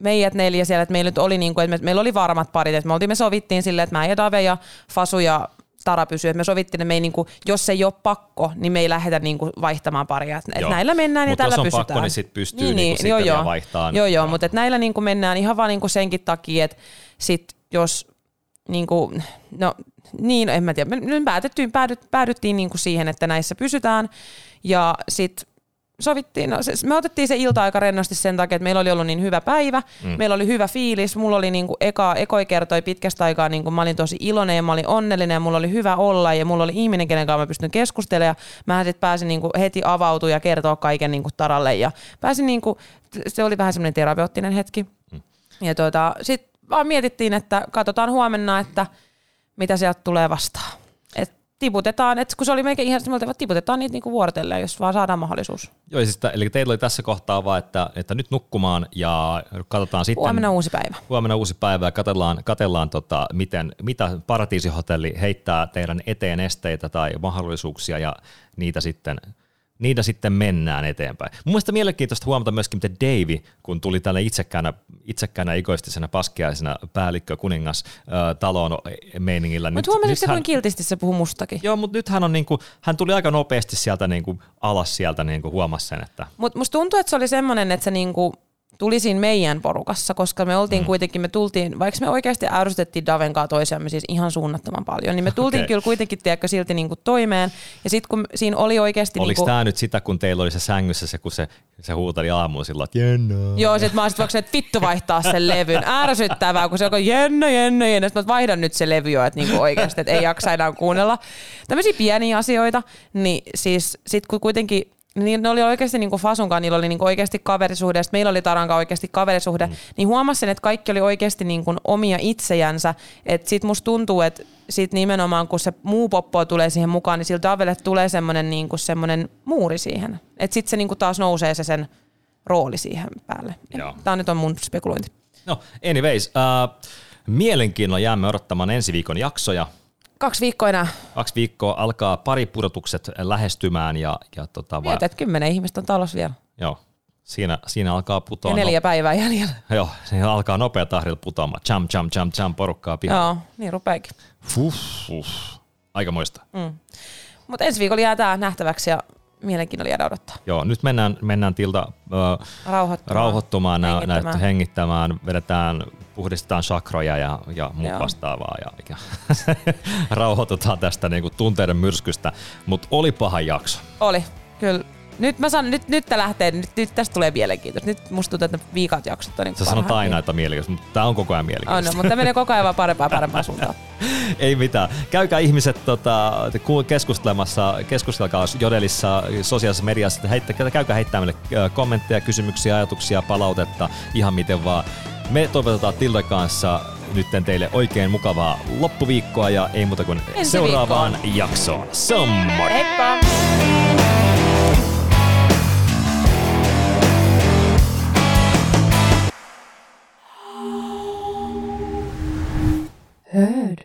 [SPEAKER 2] meidät neljä siellä, että meillä nyt oli niin kuin, että me, meillä oli varmat parit, että me, oltiin, me sovittiin silleen, että mä ja Dave ja Fasu ja Tara pysyy. Et me sovittiin, että me ei, niinku, jos se ei ole pakko, niin me ei lähdetä niinku vaihtamaan paria. Et
[SPEAKER 1] Joo.
[SPEAKER 2] näillä mennään
[SPEAKER 1] Mut
[SPEAKER 2] ja tällä
[SPEAKER 1] jos on
[SPEAKER 2] pysytään.
[SPEAKER 1] pakko, niin sit pystyy niinku sitten
[SPEAKER 2] joo,
[SPEAKER 1] vielä
[SPEAKER 2] joo.
[SPEAKER 1] vaihtamaan.
[SPEAKER 2] Joo, joo,
[SPEAKER 1] Joo.
[SPEAKER 2] mutta et näillä niinku mennään ihan vaan niinku senkin takia, että sit jos niinku, no niin, en mä tiedä, me, päätettiin, päädyt, päädyttiin niinku siihen, että näissä pysytään ja sitten sovittiin, no, se, me otettiin se ilta aika rennosti sen takia, että meillä oli ollut niin hyvä päivä, mm. meillä oli hyvä fiilis, mulla oli niinku eka, ekoi kertoi pitkästä aikaa, niinku mä olin tosi iloinen ja mä olin onnellinen ja mulla oli hyvä olla ja mulla oli ihminen, kenen kanssa mä pystyn keskustelemaan ja mä sitten pääsin niinku heti avautua ja kertoa kaiken niinku Taralle ja pääsin niinku, se oli vähän semmoinen terapeuttinen hetki. Mm. Ja tuota, sitten vaan mietittiin, että katsotaan huomenna, että mitä sieltä tulee vastaan. Et tiputetaan, että kun se oli melkein ihan semmoinen, että tiputetaan niitä niinku vuorotellen, jos vaan saadaan mahdollisuus.
[SPEAKER 1] Joo, siis, tä- eli teillä oli tässä kohtaa vaan, että, että nyt nukkumaan ja katsotaan sitten.
[SPEAKER 2] Huomenna uusi päivä.
[SPEAKER 1] Huomenna uusi päivä ja katsellaan, katsellaan tota, miten, mitä Paratiisihotelli heittää teidän eteen esteitä tai mahdollisuuksia ja niitä sitten, niitä sitten mennään eteenpäin. Mun mielestä mielenkiintoista huomata myöskin, miten Davy, kun tuli tälle itsekkäänä, itsekkäänä egoistisena paskiaisena päällikkö kuningas äh, talon meiningillä.
[SPEAKER 2] Mutta huomasitko, hän... kuinka kiltisti se puhuu mustakin?
[SPEAKER 1] Joo, mutta nyt hän, on niinku, hän tuli aika nopeasti sieltä niinku alas sieltä, niinku huomasi sen, että
[SPEAKER 2] Mutta musta tuntuu, että se oli semmoinen, että se niinku tuli siinä meidän porukassa, koska me oltiin mm. kuitenkin, me tultiin, vaikka me oikeasti ärsytettiin Daven kanssa toisiamme siis ihan suunnattoman paljon, niin me tultiin okay. kyllä kuitenkin tiedätkö, silti niinku toimeen. Ja sitten kun siinä oli oikeasti...
[SPEAKER 1] Oliko
[SPEAKER 2] niinku,
[SPEAKER 1] tämä nyt sitä, kun teillä oli se sängyssä se, kun se, se huuteli aamulla silloin, että jennää.
[SPEAKER 2] Joo, sit mä olisin vaikka että vittu vaihtaa sen levyn. Ärsyttävää, kun se on jennä, jennä, jennä. Sitten mä vaihdan nyt se levy jo, että niinku oikeasti, että ei jaksa enää kuunnella. Tämmöisiä pieniä asioita, niin siis sit kun kuitenkin niin ne oli oikeasti niin Fasunkaan, niillä oli niin oikeasti kaverisuhde, ja meillä oli Taranka oikeasti kaverisuhde, mm. niin huomasin, että kaikki oli oikeasti niin kuin omia itsejänsä. Että sit musta tuntuu, että sit nimenomaan kun se muu poppo tulee siihen mukaan, niin sillä Davelle tulee semmoinen niin kuin semmoinen muuri siihen. Että sit se niin kuin taas nousee se sen rooli siihen päälle.
[SPEAKER 1] Joo.
[SPEAKER 2] Tämä nyt on mun spekulointi.
[SPEAKER 1] No, anyways, uh, mielenkiinnolla jäämme odottamaan ensi viikon jaksoja.
[SPEAKER 2] Kaksi viikkoa enää.
[SPEAKER 1] Kaksi viikkoa alkaa pari pudotukset lähestymään ja, ja tota,
[SPEAKER 2] Mietit, että kymmenen ihmistä on talossa vielä.
[SPEAKER 1] joo, siinä, siinä alkaa putoa.
[SPEAKER 2] Ja neljä päivää jäljellä.
[SPEAKER 1] No, *laughs* joo, siinä alkaa nopea tahdilla putoamaan. Jam, jam, jam, jam, porukkaa pihalle.
[SPEAKER 2] Joo, niin rupeekin.
[SPEAKER 1] Fuh, fuh. Aikamoista.
[SPEAKER 2] Mm. Mutta ensi viikolla jää tää nähtäväksi ja mielenkiinnolla jäädä odottaa.
[SPEAKER 1] Joo, nyt mennään, mennään tilta ö,
[SPEAKER 2] Rauhoittumaan.
[SPEAKER 1] rauhoittumaan, nä-
[SPEAKER 2] hengittämään.
[SPEAKER 1] näitä hengittämään, vedetään, puhdistetaan sakroja ja, ja muut
[SPEAKER 2] Joo.
[SPEAKER 1] vastaavaa ja, ja *laughs* rauhoitutaan tästä niinku tunteiden myrskystä, mutta oli paha jakso.
[SPEAKER 2] Oli, kyllä. Nyt mä sanon, nyt, nyt tää lähtee, nyt, nyt tästä tulee mielenkiintoista. Nyt musta tuntuu, että viikat jaksot on niin
[SPEAKER 1] Sä sanot aina, että mielikäs, mutta tämä on koko ajan mielikäs.
[SPEAKER 2] On, no, mutta tää menee koko ajan vaan parempaan parempaan suuntaan. *laughs*
[SPEAKER 1] Ei mitään. Käykää ihmiset tota, ku- keskustelemassa, keskustelkaa Jodelissa, sosiaalisessa mediassa, heittä, käykää heittämään meille kommentteja, kysymyksiä, ajatuksia, palautetta, ihan miten vaan. Me toivotetaan Tilda kanssa nyt teille oikein mukavaa loppuviikkoa ja ei muuta kuin
[SPEAKER 2] Ensi
[SPEAKER 1] seuraavaan viikkoon. jaksoon. Sammori!
[SPEAKER 2] Heippa! heard.